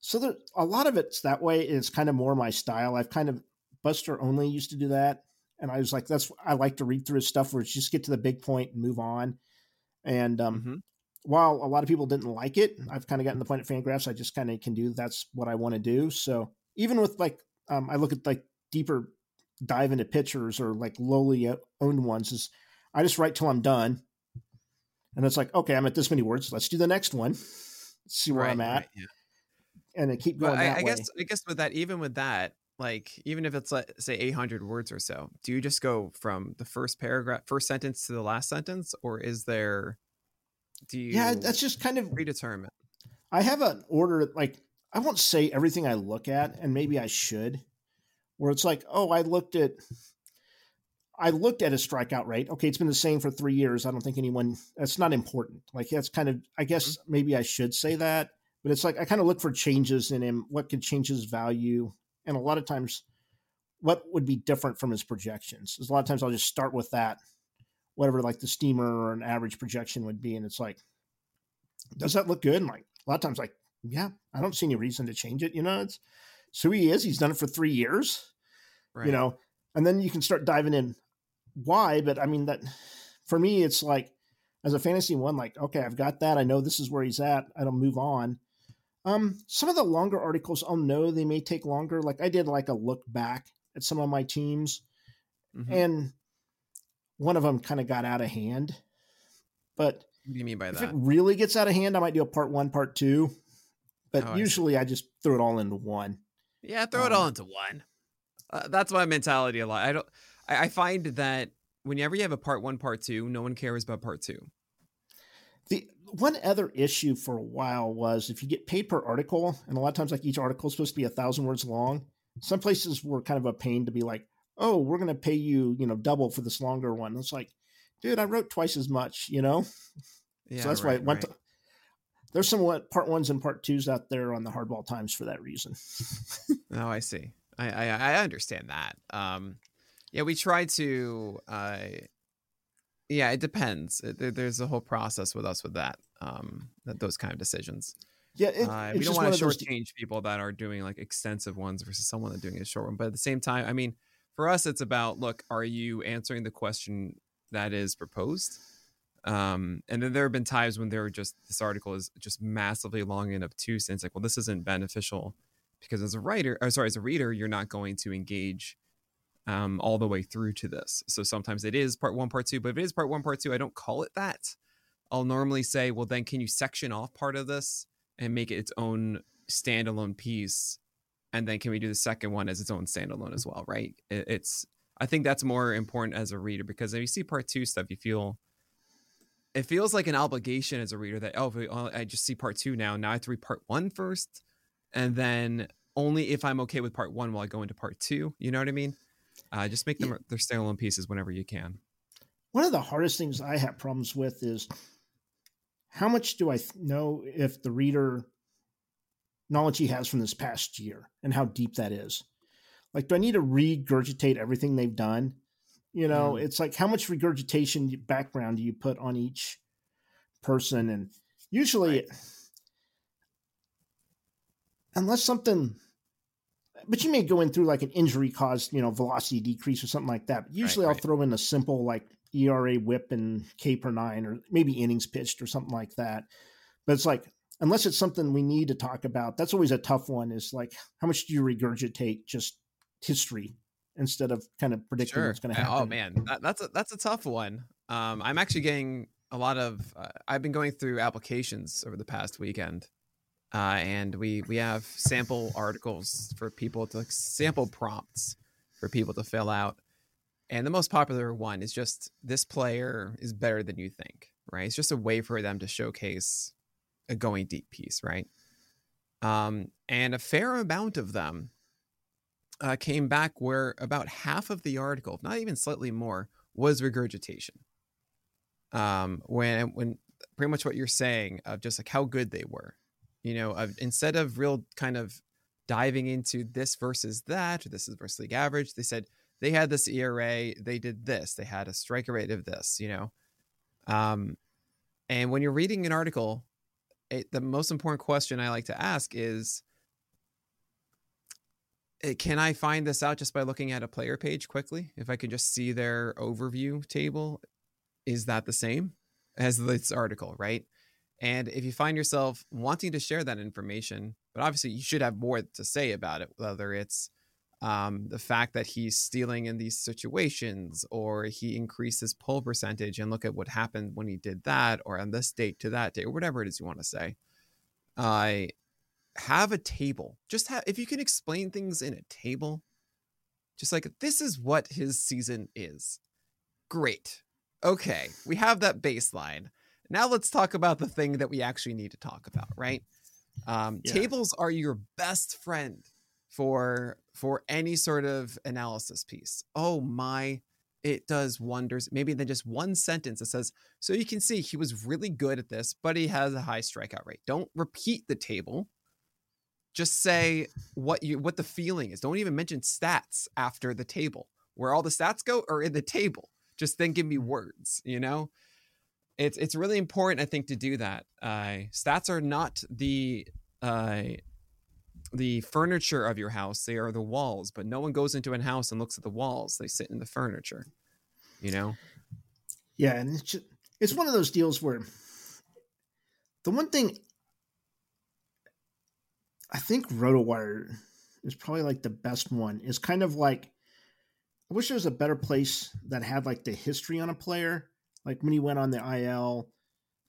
So there, a lot of it's that way. It's kind of more my style. I've kind of Buster Olney used to do that, and I was like, that's I like to read through his stuff where it's just get to the big point and move on. And um, mm-hmm while a lot of people didn't like it, I've kind of gotten the point at Fangraphs. I just kind of can do that's what I want to do. So even with like, um, I look at like deeper dive into pictures or like lowly owned ones is I just write till I'm done. And it's like, okay, I'm at this many words. Let's do the next one. Let's see where right, I'm at. Right, yeah. And I keep going. I, I guess, I guess with that, even with that, like even if it's like say 800 words or so, do you just go from the first paragraph, first sentence to the last sentence, or is there do you yeah that's just kind of predetermined i have an order like i won't say everything i look at and maybe i should where it's like oh i looked at i looked at a strikeout rate. Okay it's been the same for three years. I don't think anyone that's not important. Like that's kind of i guess mm-hmm. maybe i should say that but it's like i kind of look for changes in him what could change his value and a lot of times what would be different from his projections. A lot of times i'll just start with that whatever like the steamer or an average projection would be. And it's like, does that look good? And like a lot of times, like, yeah, I don't see any reason to change it. You know, it's so he is. He's done it for three years. Right. You know, and then you can start diving in why. But I mean, that for me, it's like as a fantasy one, like, okay, I've got that. I know this is where he's at. I don't move on. Um, some of the longer articles, I'll know they may take longer. Like I did like a look back at some of my teams. Mm-hmm. And one of them kind of got out of hand. But what do you mean by if that? it really gets out of hand, I might do a part one, part two. But oh, usually I, I, just throw it all into one. Yeah, throw um, it all into one. Uh, that's my mentality a lot. I don't. I, I find that whenever you have a part one, part two, no one cares about part two. The one other issue for a while was if you get paid per article, and a lot of times like each article is supposed to be a thousand words long. Some places were kind of a pain to be like, oh, we're going to pay you, you know, double for this longer one. It's like, dude, I wrote twice as much, you know? Yeah, so that's right, why I went right. to, there's some what part ones and part twos out there on the hardball times for that reason. oh, I see. I, I, I understand that. Um, yeah, we try to, uh, yeah, it depends. There, there's a whole process with us with that, um, that those kind of decisions. Yeah, it, uh, we don't want to shortchange those... people that are doing like extensive ones versus someone that's doing a short one. But at the same time, I mean, for us it's about look are you answering the question that is proposed? Um, and then there have been times when there were just this article is just massively long and obtuse and it's like well this isn't beneficial because as a writer or sorry as a reader you're not going to engage um, all the way through to this. So sometimes it is part one part two but if it is part one part two i don't call it that. I'll normally say well then can you section off part of this and make it its own standalone piece and then can we do the second one as its own standalone as well right? It, it's i think that's more important as a reader because if you see part two stuff you feel it feels like an obligation as a reader that oh, oh i just see part two now now i have to read part one first and then only if i'm okay with part one will i go into part two you know what i mean? Uh, just make them yeah. their standalone pieces whenever you can. One of the hardest things i have problems with is how much do i know if the reader knowledge he has from this past year and how deep that is. Like, do I need to regurgitate everything they've done? You know, mm. it's like how much regurgitation background do you put on each person? And usually, right. unless something, but you may go in through like an injury caused, you know, velocity decrease or something like that. But usually right, I'll right. throw in a simple, like, ERA whip and K per nine, or maybe innings pitched or something like that. But it's like, unless it's something we need to talk about, that's always a tough one. Is like, how much do you regurgitate just history instead of kind of predicting sure. what's going to oh, happen? Oh man, that, that's a that's a tough one. Um, I'm actually getting a lot of. Uh, I've been going through applications over the past weekend, uh, and we we have sample articles for people to like, sample prompts for people to fill out and the most popular one is just this player is better than you think, right? It's just a way for them to showcase a going deep piece, right? Um, and a fair amount of them uh, came back where about half of the article, if not even slightly more, was regurgitation. Um, when when pretty much what you're saying of just like how good they were, you know, of, instead of real kind of diving into this versus that or this is versus league average, they said they had this ERA, they did this, they had a striker rate of this, you know. Um, and when you're reading an article, it, the most important question I like to ask is eh, can I find this out just by looking at a player page quickly? If I could just see their overview table, is that the same as this article, right? And if you find yourself wanting to share that information, but obviously you should have more to say about it, whether it's um, the fact that he's stealing in these situations or he increases pull percentage and look at what happened when he did that or on this date to that date or whatever it is you want to say i uh, have a table just have if you can explain things in a table just like this is what his season is. Great. Okay we have that baseline. Now let's talk about the thing that we actually need to talk about right? Um, yeah. tables are your best friend for for any sort of analysis piece. Oh my, it does wonders. Maybe then just one sentence that says, so you can see he was really good at this, but he has a high strikeout rate. Don't repeat the table. Just say what you what the feeling is. Don't even mention stats after the table. Where all the stats go are in the table. Just then give me words, you know? It's it's really important, I think, to do that. Uh, stats are not the uh, the furniture of your house they are the walls but no one goes into a house and looks at the walls they sit in the furniture you know? Yeah and it's just, it's one of those deals where the one thing i think rotowire is probably like the best one. Is kind of like i wish there was a better place that had like the history on a player like when he went on the il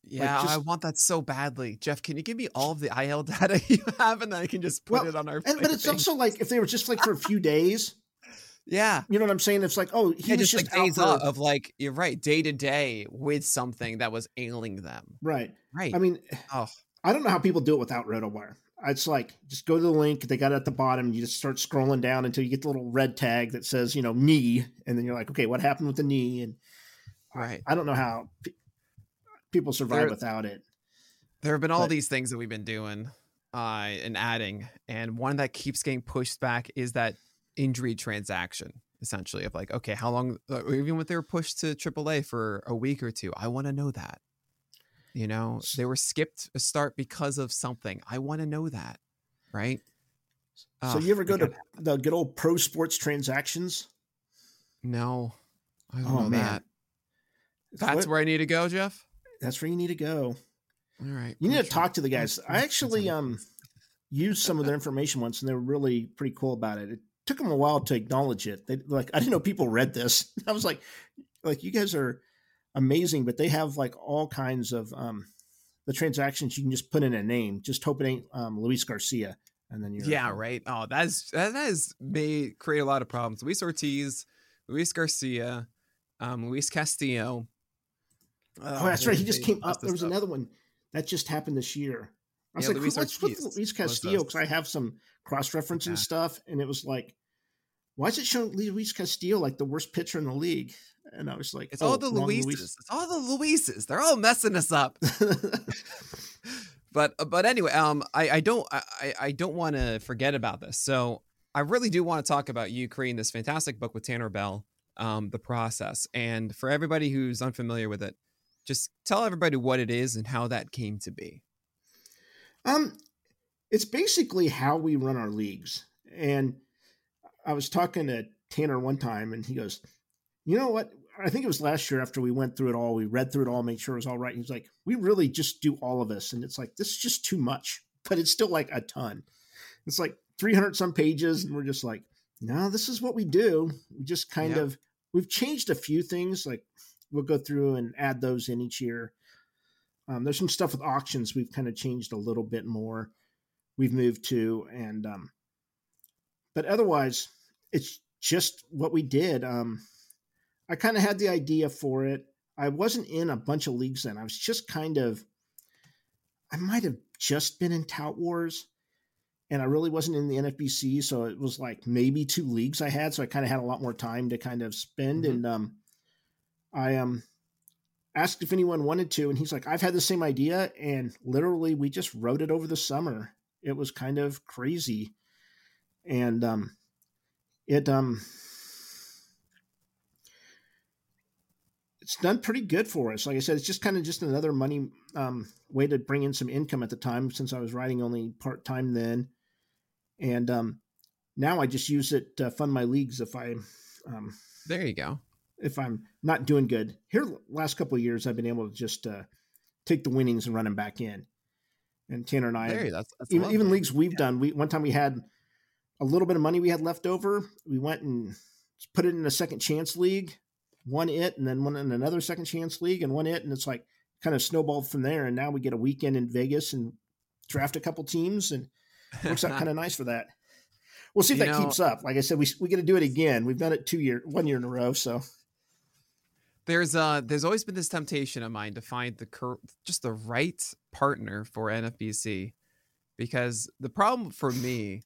yeah, like just, I want that so badly. Jeff, can you give me all of the IL data you have and then I can just put well, it on our and, But it's also like if they were just like for a few days. Yeah. You know what I'm saying? It's like, oh, he yeah, was just, just like days of like, you're right, day to day with something that was ailing them. Right. Right. I mean, oh. I don't know how people do it without RotoWire. It's like just go to the link they got it at the bottom. You just start scrolling down until you get the little red tag that says you know knee, and then you're like, okay, what happened with the knee? And right, I don't know how people survive there, without it. There have been all but, these things that we've been doing uh, and adding, and one that keeps getting pushed back is that injury transaction. Essentially, of like, okay, how long? Uh, even when they were pushed to AAA for a week or two, I want to know that. You know, they were skipped a start because of something. I want to know that, right? So oh, you ever go to the good old pro sports transactions? No, I don't oh, know man. that. That's what, where I need to go, Jeff that's where you need to go. All right. You need to talk to the guys. I actually um used some of their information once, and they were really pretty cool about it. It took them a while to acknowledge it. They like I didn't know people read this. I was like, like you guys are amazing, but they have like all kinds of um the transactions you can just put in a name. Just hope it ain't um, Luis Garcia, and then you're yeah, right. Oh, that's that has may create a lot of problems. Luis Ortiz, Luis Garcia, um, Luis Castillo. Oh, that's right. He just came up. There was stuff. another one that just happened this year. I was yeah, like, Luis what's with Luis Castillo? Because I have some cross referencing yeah. stuff, and it was like, why is it showing Luis Castillo like the worst pitcher in the league? And I was like, it's oh, all the Luises. Luis. It's all the Luises. They're all messing us up. but but anyway, um, I I don't I I don't want to forget about this. So I really do want to talk about you creating this fantastic book with Tanner Bell, um, the process. And for everybody who's unfamiliar with it, just tell everybody what it is and how that came to be. Um, it's basically how we run our leagues. And I was talking to Tanner one time, and he goes, "You know what? I think it was last year after we went through it all, we read through it all, made sure it was all right. He's like, we really just do all of this. And it's like, this is just too much, but it's still like a ton. It's like 300 some pages. And we're just like, no, this is what we do. We just kind yeah. of, we've changed a few things. Like we'll go through and add those in each year. Um, there's some stuff with auctions we've kind of changed a little bit more. We've moved to, and, um, but otherwise, it's just what we did. Um, I kind of had the idea for it. I wasn't in a bunch of leagues then. I was just kind of, I might have just been in Tout Wars and I really wasn't in the NFBC. So it was like maybe two leagues I had. So I kind of had a lot more time to kind of spend. Mm-hmm. And um, I um, asked if anyone wanted to. And he's like, I've had the same idea. And literally, we just wrote it over the summer. It was kind of crazy. And um, it, um, it's done pretty good for us. Like I said, it's just kind of just another money um, way to bring in some income at the time since I was writing only part time then, and um, now I just use it to fund my leagues if I. Um, there you go. If I'm not doing good here, last couple of years I've been able to just uh, take the winnings and run them back in. And Tanner and I, that's, that's even, even leagues we've yeah. done. We one time we had a little bit of money we had left over. We went and put it in a second chance league won it and then one in another second chance league and won it and it's like kind of snowballed from there and now we get a weekend in Vegas and draft a couple teams and it works out kind of nice for that. We'll see if you that know, keeps up. Like I said, we we got to do it again. We've done it two year, one year in a row. So there's uh there's always been this temptation of mine to find the cur- just the right partner for NFBC because the problem for me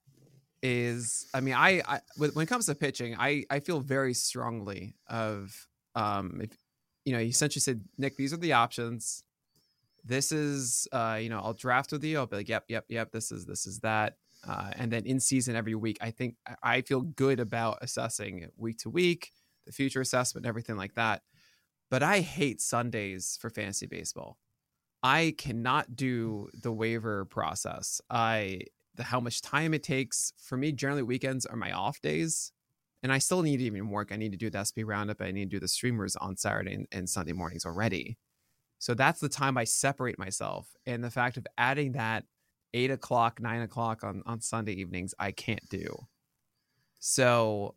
is I mean I, I when it comes to pitching I I feel very strongly of um if you know you essentially said Nick these are the options. This is uh you know I'll draft with you. I'll be like yep yep yep this is this is that uh, and then in season every week I think I feel good about assessing week to week the future assessment everything like that but I hate Sundays for fantasy baseball I cannot do the waiver process I the how much time it takes. For me, generally weekends are my off days. And I still need to even work. I need to do the SP roundup. I need to do the streamers on Saturday and, and Sunday mornings already. So that's the time I separate myself. And the fact of adding that eight o'clock, nine o'clock on, on Sunday evenings, I can't do. So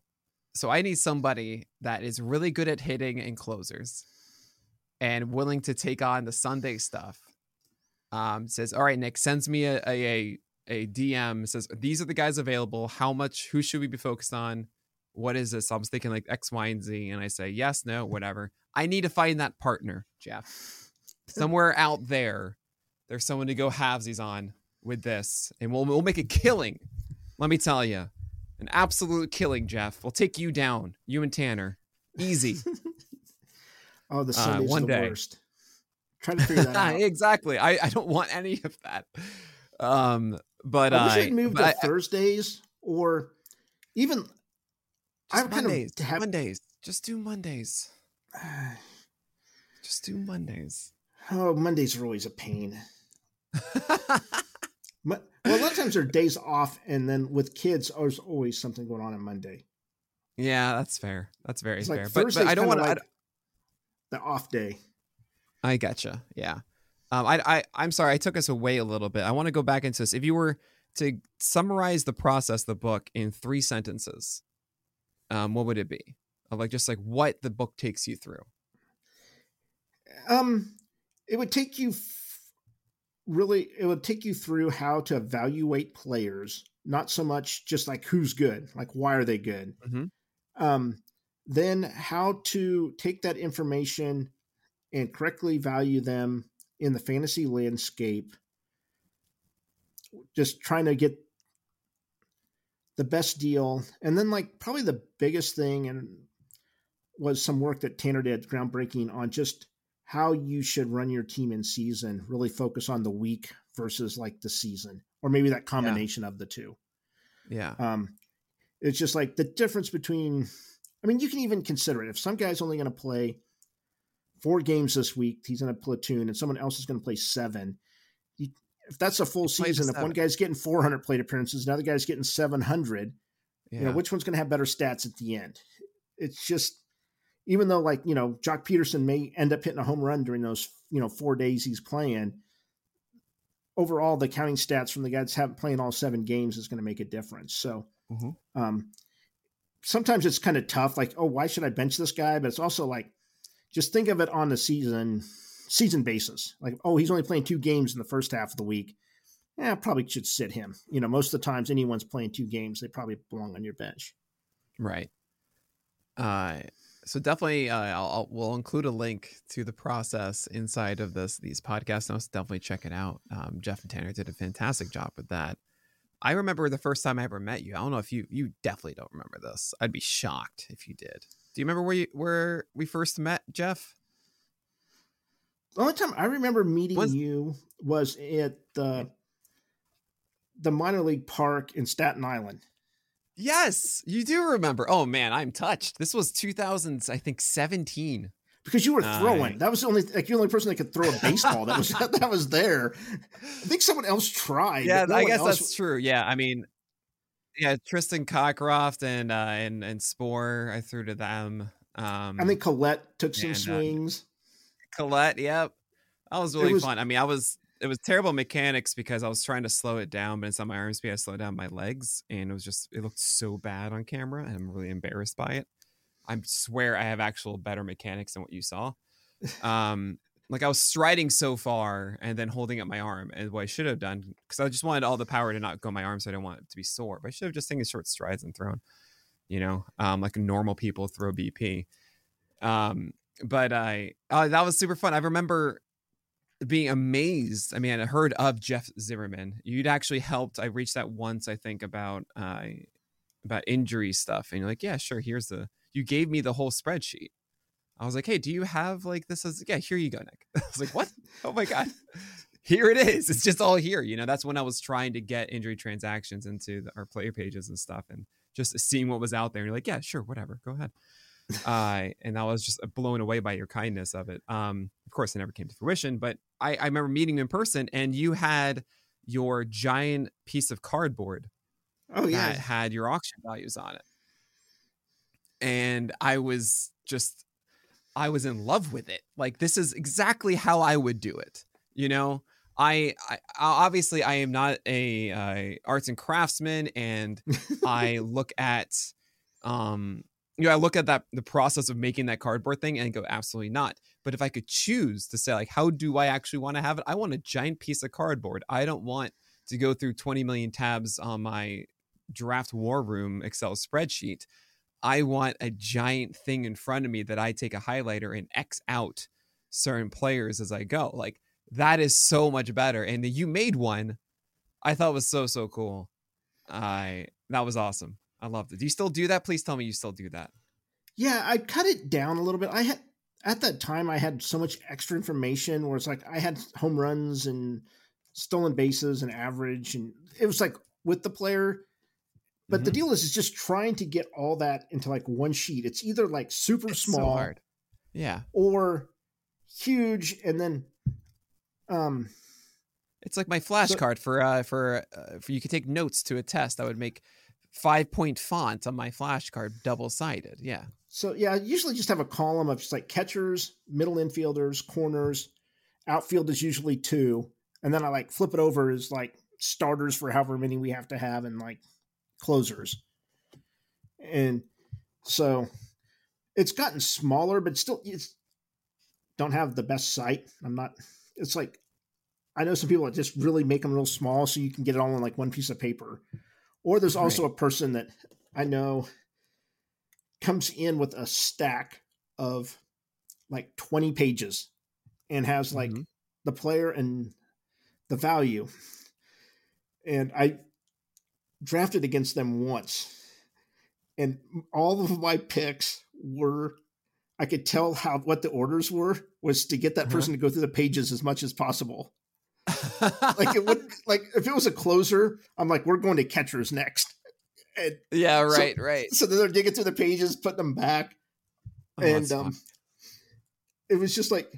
so I need somebody that is really good at hitting and closers and willing to take on the Sunday stuff. Um, says, all right, Nick, sends me a, a, a DM says these are the guys available. How much? Who should we be focused on? What is this? I was thinking like X, Y, and Z, and I say yes, no, whatever. I need to find that partner, Jeff. Somewhere out there, there's someone to go halvesies on with this, and we'll we'll make a killing. Let me tell you, an absolute killing, Jeff. We'll take you down, you and Tanner, easy. oh, the Sunday's uh, one the day. worst. Try to figure that out. exactly. I, I don't want any of that. Um, but I wish uh, I'd moved to I, Thursdays or even. I'm Mondays. Kind of have, Mondays. Just do Mondays. Just do Mondays. Oh, Mondays are always a pain. well, a lot of times there are days off, and then with kids, there's always something going on on Monday. Yeah, that's fair. That's very it's fair. Like but, but I don't want like. The off day. I gotcha. Yeah. Um, I, I, I'm sorry, I took us away a little bit. I want to go back into this. If you were to summarize the process, the book in three sentences, um, what would it be? Of like just like what the book takes you through. Um, it would take you really. It would take you through how to evaluate players, not so much just like who's good, like why are they good. Mm-hmm. Um, then how to take that information and correctly value them in the fantasy landscape, just trying to get the best deal. And then, like, probably the biggest thing and was some work that Tanner did, groundbreaking on just how you should run your team in season, really focus on the week versus like the season, or maybe that combination yeah. of the two. Yeah. Um, it's just like the difference between, I mean, you can even consider it. If some guy's only going to play four games this week. He's in a platoon, and someone else is going to play seven. He, if that's a full season, if one guy's getting 400 plate appearances, another guy's getting 700, yeah. you know, which one's going to have better stats at the end? It's just, even though like you know Joc Pederson may end up hitting a home run during those you know four days he's playing, overall the counting stats from the guys haven't playing all seven games is going to make a difference. So mm-hmm. um, sometimes it's kind of tough. Like, oh, why should I bench this guy? But it's also like, just think of it on the season season basis. Like, oh, he's only playing two games in the first half of the week. Yeah, probably should sit him. You know, most of the times anyone's playing two games, they probably belong on your bench. Right. Uh, so definitely, uh, I'll, we'll include a link to the process inside of this these podcast notes. Definitely check it out. Um, Jeff and Tanner did a fantastic job with that. I remember the first time I ever met you. I don't know if you you definitely don't remember this. I'd be shocked if you did. Do you remember where you where we first met, Jeff? The only time I remember meeting was, you was at the the minor league park in Staten Island. Yes, you do remember. Oh man, I'm touched. This was 2000, I think 17. Because you were throwing. Uh, that was the only like you're the only person that could throw a baseball that was that was there. I think someone else tried. Yeah, no I guess else... that's true. Yeah, I mean, yeah, Tristan Cockcroft and uh, and and Sporer, I threw to them. Um, I think Collette took some and, uh, swings. Uh, Collette, yep, that was really was, fun. I mean, I was it was terrible mechanics because I was trying to slow it down, but it's instead my arm speed, I slowed down my legs, and it was just it looked so bad on camera, and I'm really embarrassed by it. I swear I have actual better mechanics than what you saw. Um, like I was striding so far and then holding up my arm, and what I should have done because I just wanted all the power to not go my arm, so I didn't want it to be sore. But I should have just taken short strides and thrown, you know, um, like normal people throw BP. Um, but I uh, that was super fun. I remember being amazed. I mean, I heard of Jeff Zimmermann. You'd actually helped. I reached out once, I think, about uh, about injury stuff, and you're like, "Yeah, sure. Here's the." You gave me the whole spreadsheet. I was like, "Hey, do you have like this?" As yeah, here you go, Nick. I was like, "What? oh my god." Here it is. It's just all here. You know, that's when I was trying to get injury transactions into the, our player pages and stuff, and just seeing what was out there. And you're like, yeah, sure, whatever, go ahead uh, and I was just blown away by your kindness of it. Um, of course, it never came to fruition, but I, I remember meeting you in person, and you had your giant piece of cardboard. Oh yeah, that had your auction values on it, and I was just, I was in love with it. Like this is exactly how I would do it. You know, I, I obviously I am not a uh, arts and craftsman, and I look at um you know, I look at that the process of making that cardboard thing and go, absolutely not. But if I could choose to say, like, how do I actually want to have it? I want a giant piece of cardboard. I don't want to go through 20 million tabs on my draft war room Excel spreadsheet. I want a giant thing in front of me that I take a highlighter and X out certain players as I go. Like that is so much better. And you made one I thought was so, so cool. I that was awesome. I loved it. Do you still do that? Please tell me you still do that. Yeah, I cut it down a little bit. I had at that time I had so much extra information where it's like I had home runs and stolen bases and average and it was like with the player. But mm-hmm. the deal is is just trying to get all that into like one sheet. It's either like super it's small, so yeah, or huge, and then um, it's like my flashcard so, for uh for uh, for you could take notes to a test. I would make five point font on my flashcard, double sided. Yeah. So yeah, I usually just have a column of just like catchers, middle infielders, corners, outfield is usually two, and then I like flip it over as like starters for however many we have to have, and like closers. And so it's gotten smaller, but still it's don't have the best sight. I'm not. It's like I know some people that just really make them real small so you can get it all on like one piece of paper. Or there's also right. a person that I know comes in with a stack of like 20 pages and has like mm-hmm. the player and the value. And I drafted against them once. And all of my picks were I could tell how what the orders were was to get that uh-huh. person to go through the pages as much as possible like it would like if it was a closer, I'm like, we're going to catchers next. And yeah, right, so, right. So then they're digging through the pages, putting them back. Oh, and um it was just like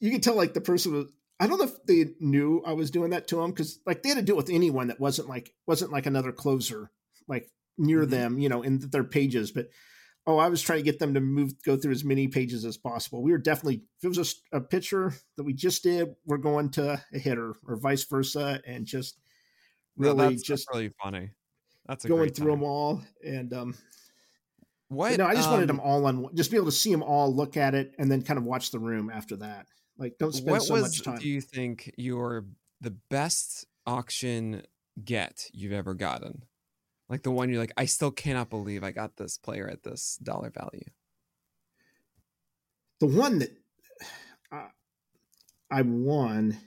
you could tell like the person was I don't know if they knew I was doing that to them because like they had to deal with anyone that wasn't like wasn't like another closer like near mm-hmm. them, you know, in their pages. But Oh, I was trying to get them to move, go through as many pages as possible. We were definitely, if it was a, a pitcher that we just did, we're going to a hitter or vice versa, and just really no, that's, just that's really funny. That's going through time. them all, and um, what? No, I just um, wanted them all on, just be able to see them all, look at it, and then kind of watch the room after that. Like, don't spend what so was, much time. Do you think your the best auction get you've ever gotten? Like the one you're like, I still cannot believe I got this player at this dollar value. The one that I, I won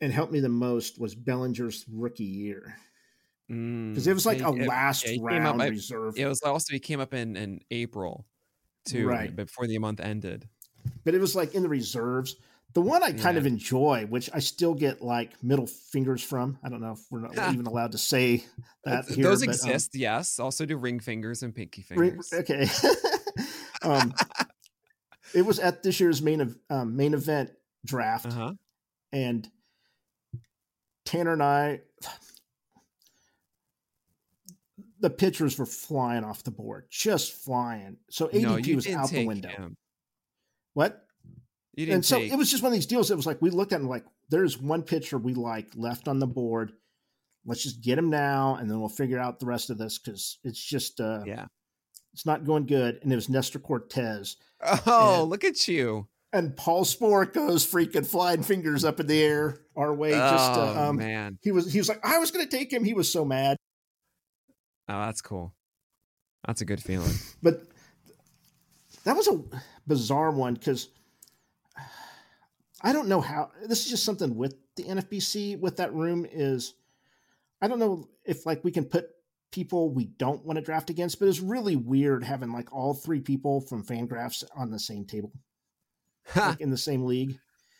and helped me the most was Bellinger's rookie year because it was like Mm, a yeah, last yeah, round up- reserve. It was also he came up in in April, too, Right. before the month ended. but it was like in the reserves. The one I kind Yeah. of enjoy, which I still get like middle fingers from. I don't know if we're not even allowed to say that here. Those but, um, exist, yes. Also do ring fingers and pinky Ring- fingers. okay. um, it was at this year's main um, main event draft, Uh huh. and Tanner and I, the pitchers were flying off the board, just flying. So ADP No, was out the window. him. What? You didn't And so take. it was just one of these deals. It was like we looked at him like, there's one pitcher we like left on the board. Let's just get him now, and then we'll figure out the rest of this because it's just uh, yeah. it's not going good. And it was Nestor Cortes. Oh, and- look at you. and Paul Sporer goes freaking flying fingers up in the air our way. Just oh to, um, man. he was he was like, I was going to take him. He was so mad, Oh, that's cool. That's a good feeling. but that was a bizarre one because I don't know how. This is just something with the NFBC with that room is. I don't know if like we can put people we don't want to draft against, but it's really weird having like all three people from Fangraphs on the same table, like in the same league.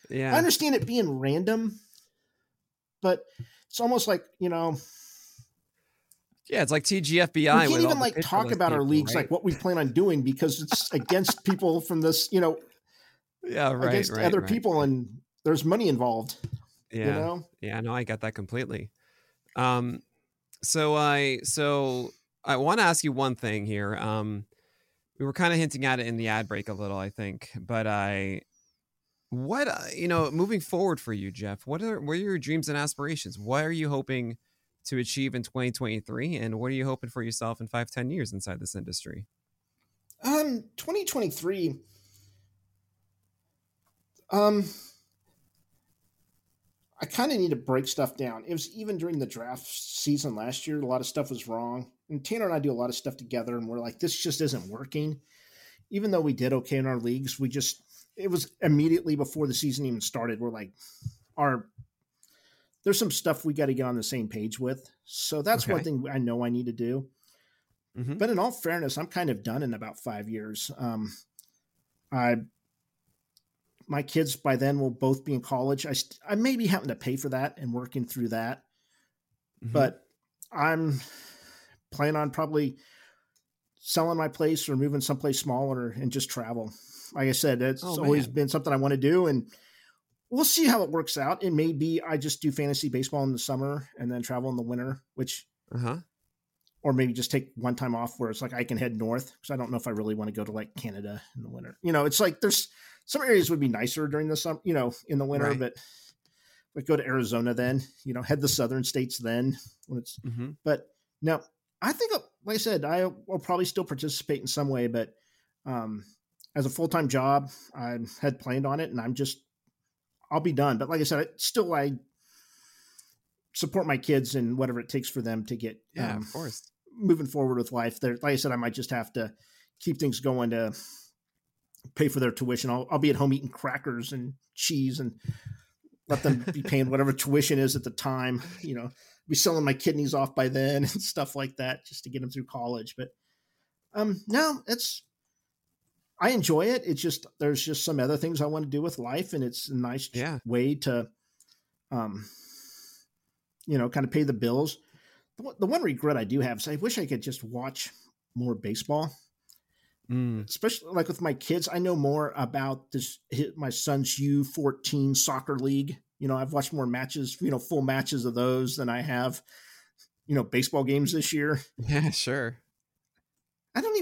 Yeah, I understand it being random, but it's almost like you know Yeah, it's like TGFBI. we can't even like talk about our leagues right? like what we plan on doing because it's against people from this you know yeah, right, against right, other right. people and there's money involved. Yeah. You know, Yeah, no, I get that completely. Um, so I so I want to ask you one thing here. Um, we were kind of hinting at it in the ad break a little, I think, but I, what uh, you know, moving forward for you, Jeff, what are what are your dreams and aspirations? What are you hoping to achieve in 2023, and what are you hoping for yourself in five, ten years inside this industry? um, 2023. Um, I kind of need to break stuff down. It was even during the draft season last year, a lot of stuff was wrong. And Tanner and I do a lot of stuff together, and we're like, this just isn't working. Even though we did okay in our leagues, we just, it was immediately before the season even started. We're like, our, there's some stuff we got to get on the same page with. So that's one thing I know I need to do. Mhm. But in all fairness, I'm kind of done in about five years. Um, I my kids by then will both be in college. I st- I may be having to pay for that and working through that, Mhm. but I'm planning on probably selling my place or moving someplace smaller and just travel. Like I said, it's Oh, always been something I want to do, and we'll see how it works out. It may be I just do fantasy baseball in the summer and then travel in the winter, which uh-huh. or maybe just take one time off where it's like I can head north because I don't know if I really want to go to like Canada in the winter. You know, it's like there's some areas would be nicer during the summer, you know, in the winter, Right. but like go to Arizona then, you know, head the southern states then when it's. hmm But no, I think, like I said, I will probably still participate in some way, but um, as a full time job, I had planned on it, and I'm just I'll be done. But like I said, I, still I support my kids and whatever it takes for them to get Yeah, um, of course. moving forward with life. There, like I said, I might just have to keep things going to pay for their tuition. I'll, I'll be at home eating crackers and cheese and let them be paying whatever tuition is at the time. You know, be selling my kidneys off by then and stuff like that just to get them through college. But um, no, it's I enjoy it. It's just there's just some other things I want to do with life, and it's a nice Yeah. way to, um, you know, kind of pay the bills. The one, the one regret I do have is I wish I could just watch more baseball, Mm. especially like with my kids. I know more about this hit my son's U fourteen soccer league. You know, I've watched more matches, you know, full matches of those than I have, you know, baseball games this year. Yeah, sure.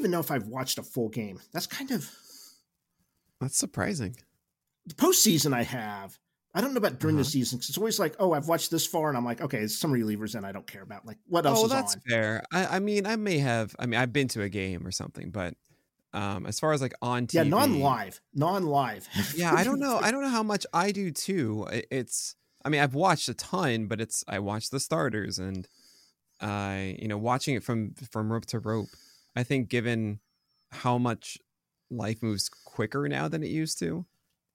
Even know if I've watched a full game. That's kind of that's surprising. The postseason I have. I don't know about during uh-huh. the season because it's always like, oh, I've watched this far, and I'm like, okay, it's some relievers, and I don't care about like what else. Oh, that's on? fair. I, I, mean, I may have. I mean, I've been to a game or something, but um, as far as like on TV, yeah, non-live, non-live. yeah, I don't know. I don't know how much I do too. It's. I mean, I've watched a ton, but it's. I watched the starters, and I, uh, you know, watching it from from rope to rope. I think given how much life moves quicker now than it used to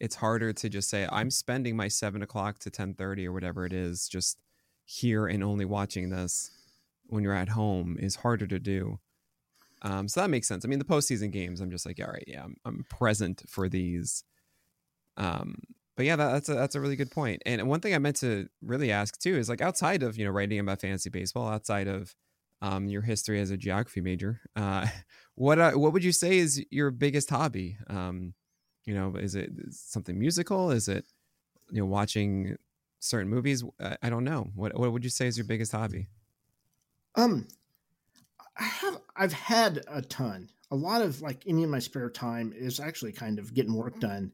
it's harder to just say i'm spending my 7 o'clock to 10.30 or whatever it is just here and only watching this when you're at home is harder to do. Um, so that makes sense. I mean the postseason games i'm just like all right yeah i'm, I'm present for these. Um, but yeah that, that's a that's a really good point. And one thing i meant to really ask too is like outside of you know writing about fantasy baseball outside of um, your history as a geography major uh, what uh, what would you say is your biggest hobby um, you know, is it something musical? Is it you know watching certain movies? I, I don't know. What what would you say is your biggest hobby? Um, I have I've had a ton. A lot of like any of my spare time is actually kind of getting work done.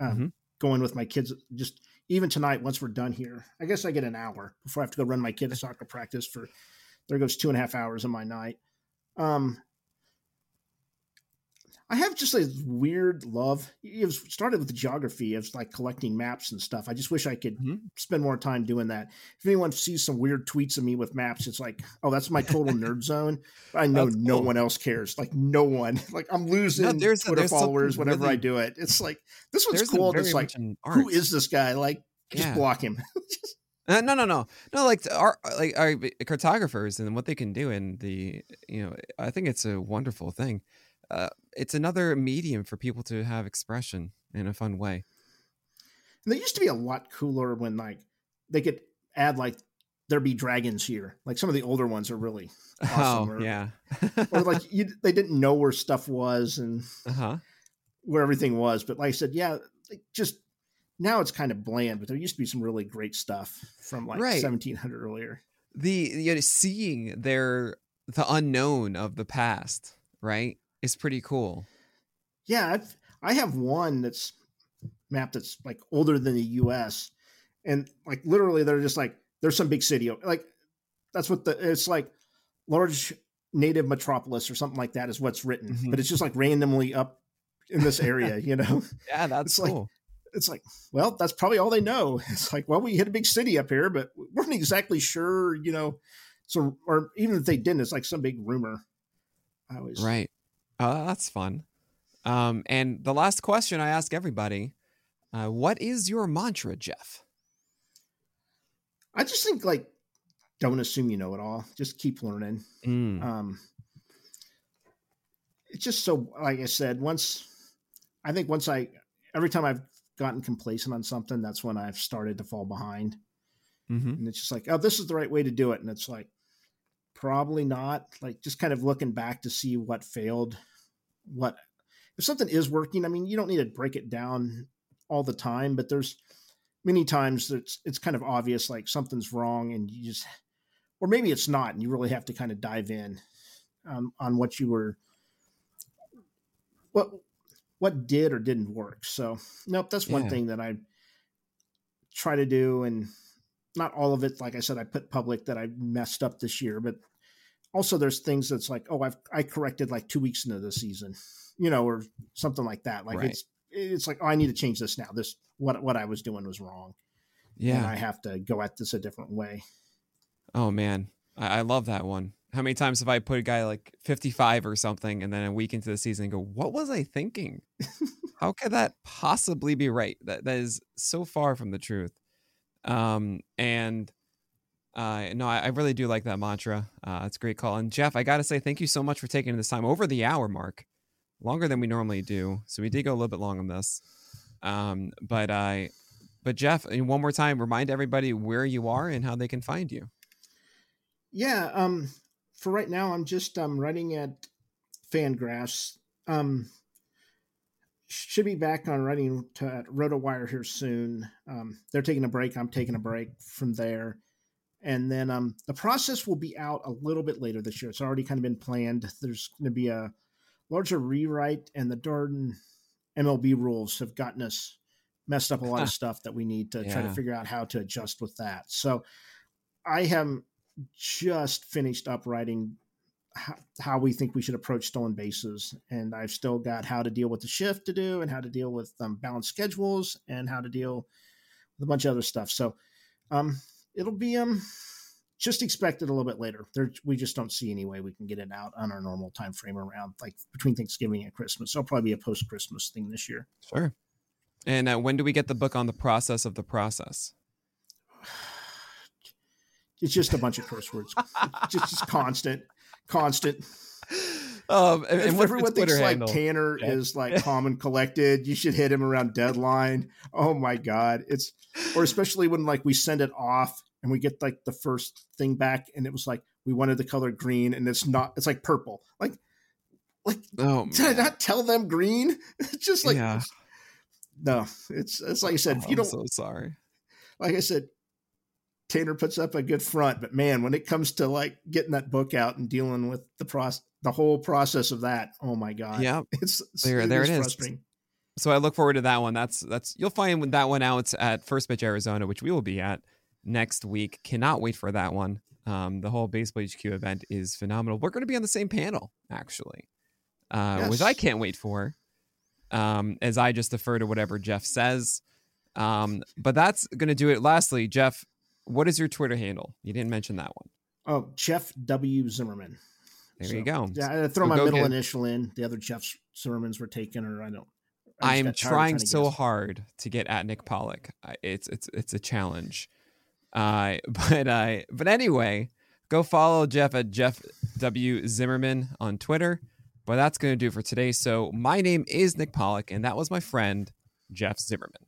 Um, mm-hmm. Going with my kids, just even tonight. Once we're done here, I guess I get an hour before I have to go run my kids' soccer practice for. There goes two and a half hours of my night. Um, I have just a weird love. It was started with the geography of like collecting maps and stuff. I just wish I could mm-hmm. spend more time doing that. If anyone sees some weird tweets of me with maps, it's like, oh, that's my total nerd zone. I know cool. no one else cares. Like no one. Like I'm losing no, there's, Twitter there's followers whenever really, I do it. It's like this one's cool. It's like who is this guy? Like just yeah. block him. Uh, no, no, no, no. Like our like our cartographers and what they can do, and the you know, I think it's a wonderful thing uh, it's another medium for people to have expression in a fun way. And they used to be a lot cooler when like they could add like there be dragons here. Like some of the older ones are really awesome. Oh or, yeah, or like you, they didn't know where stuff was and uh-huh. where everything was. But like I said, yeah, just now it's kind of bland. But there used to be some really great stuff from like right. 1700 earlier. The you know, seeing their the unknown of the past, right? is pretty cool. Yeah, I've, I have one that's map that's like older than the U.S. and like literally they're just like there's some big city like that's what the it's like large native metropolis or something like that is what's written, mm-hmm. but it's just like randomly up in this area, you know. yeah, that's it's cool. Like, it's like, well, that's probably all they know. It's like, well, we hit a big city up here, but we weren't exactly sure, you know. So, or even if they didn't, it's like some big rumor. I always right. Oh, that's fun. Um, and the last question I ask everybody uh, what is your mantra, Jeff? I just think, like, don't assume you know it all. Just keep learning. Mm. Um, it's just so, like I said, once I think once I, every time I've gotten complacent on something, that's when I've started to fall behind. Mm-hmm. And it's just like, oh, this is the right way to do it. And it's like, probably not. Like, just kind of looking back to see what failed what if something is working. I mean, you don't need to break it down all the time, but there's many times it's it's kind of obvious like something's wrong, and you just or maybe it's not, and you really have to kind of dive in um, on what you were what what did or didn't work. So nope, that's one thing that I try to do, and not all of it. Like I said, I put public that I messed up this year, but also there's things that's like, oh, I've I corrected like two weeks into the season, you know, or something like that. Like right. it's it's like, oh, I need to change this now. This what what I was doing was wrong. Yeah, and I have to go at this a different way. Oh man, I, I love that one. How many times have I put a guy like 55 or something, and then a week into the season, go, "What was I thinking? How could that possibly be right? That that is so far from the truth." Um, and uh, no, I, I, really do like that mantra. Uh, it's a great call. And Jeff, I got to say thank you so much for taking this time over the hour mark, longer than we normally do. So we did go a little bit long on this. Um, but uh, but Jeff, one more time, remind everybody where you are and how they can find you. Yeah. Um, for right now, I'm just um, writing at Fangraphs. Um, should be back on writing to at RotoWire here soon. Um, they're taking a break. I'm taking a break from there and then um, the process will be out a little bit later this year. It's already kind of been planned. There's going to be a larger rewrite and the darn MLB rules have gotten us messed up a lot of stuff that we need to yeah. try to figure out how to adjust with that. So I have just finished up writing how, how, we think we should approach stolen bases, and I've still got how to deal with the shift to do, and how to deal with um, balanced schedules, and how to deal with a bunch of other stuff. So um, it'll be um just expect it a little bit later. There, we just don't see any way we can get it out on our normal time frame around like between Thanksgiving and Christmas. So it'll probably be a post Christmas thing this year. Sure. And uh, when do we get the book on the process of the process? It's just a bunch of curse words. just, just constant, constant. Um, and, and everyone thinks like Tanner yeah. is like calm and collected. You should hit him around deadline. Oh my god, it's or especially when like we send it off and we get like the first thing back, and it was like we wanted the color green, and it's not. It's like purple. Like, like oh, did I not tell them green? It's just like yeah. no. It's it's like I said. Oh, if you don't, so sorry. Like I said, Tanner puts up a good front, but man, when it comes to like getting that book out and dealing with the process, the whole process of that, oh my god, yeah, it's, it's there, it there is it is. So I look forward to that one. That's that's you'll find that one out at First Pitch Arizona, which we will be at next week. Cannot wait for that one. Um, the whole Baseball HQ event is phenomenal. We're going to be on the same panel actually, uh, yes. which I can't wait for. Um, as I just defer to whatever Jeff says. Um, but that's going to do it. Lastly, Jeff, what is your Twitter handle? You didn't mention that one. Oh, Jeff W. Zimmerman. There so, you go. Yeah, I throw my middle initial in. The other Jeff Zimmermanns were taken, or I don't. I, am trying, trying so hard to get at Nick Pollack. It's it's it's a challenge. Uh, but uh, but anyway, go follow Jeff at Jeff W Zimmerman on Twitter. But that's going to do for today. So my name is Nick Pollack, and that was my friend Jeff Zimmermann.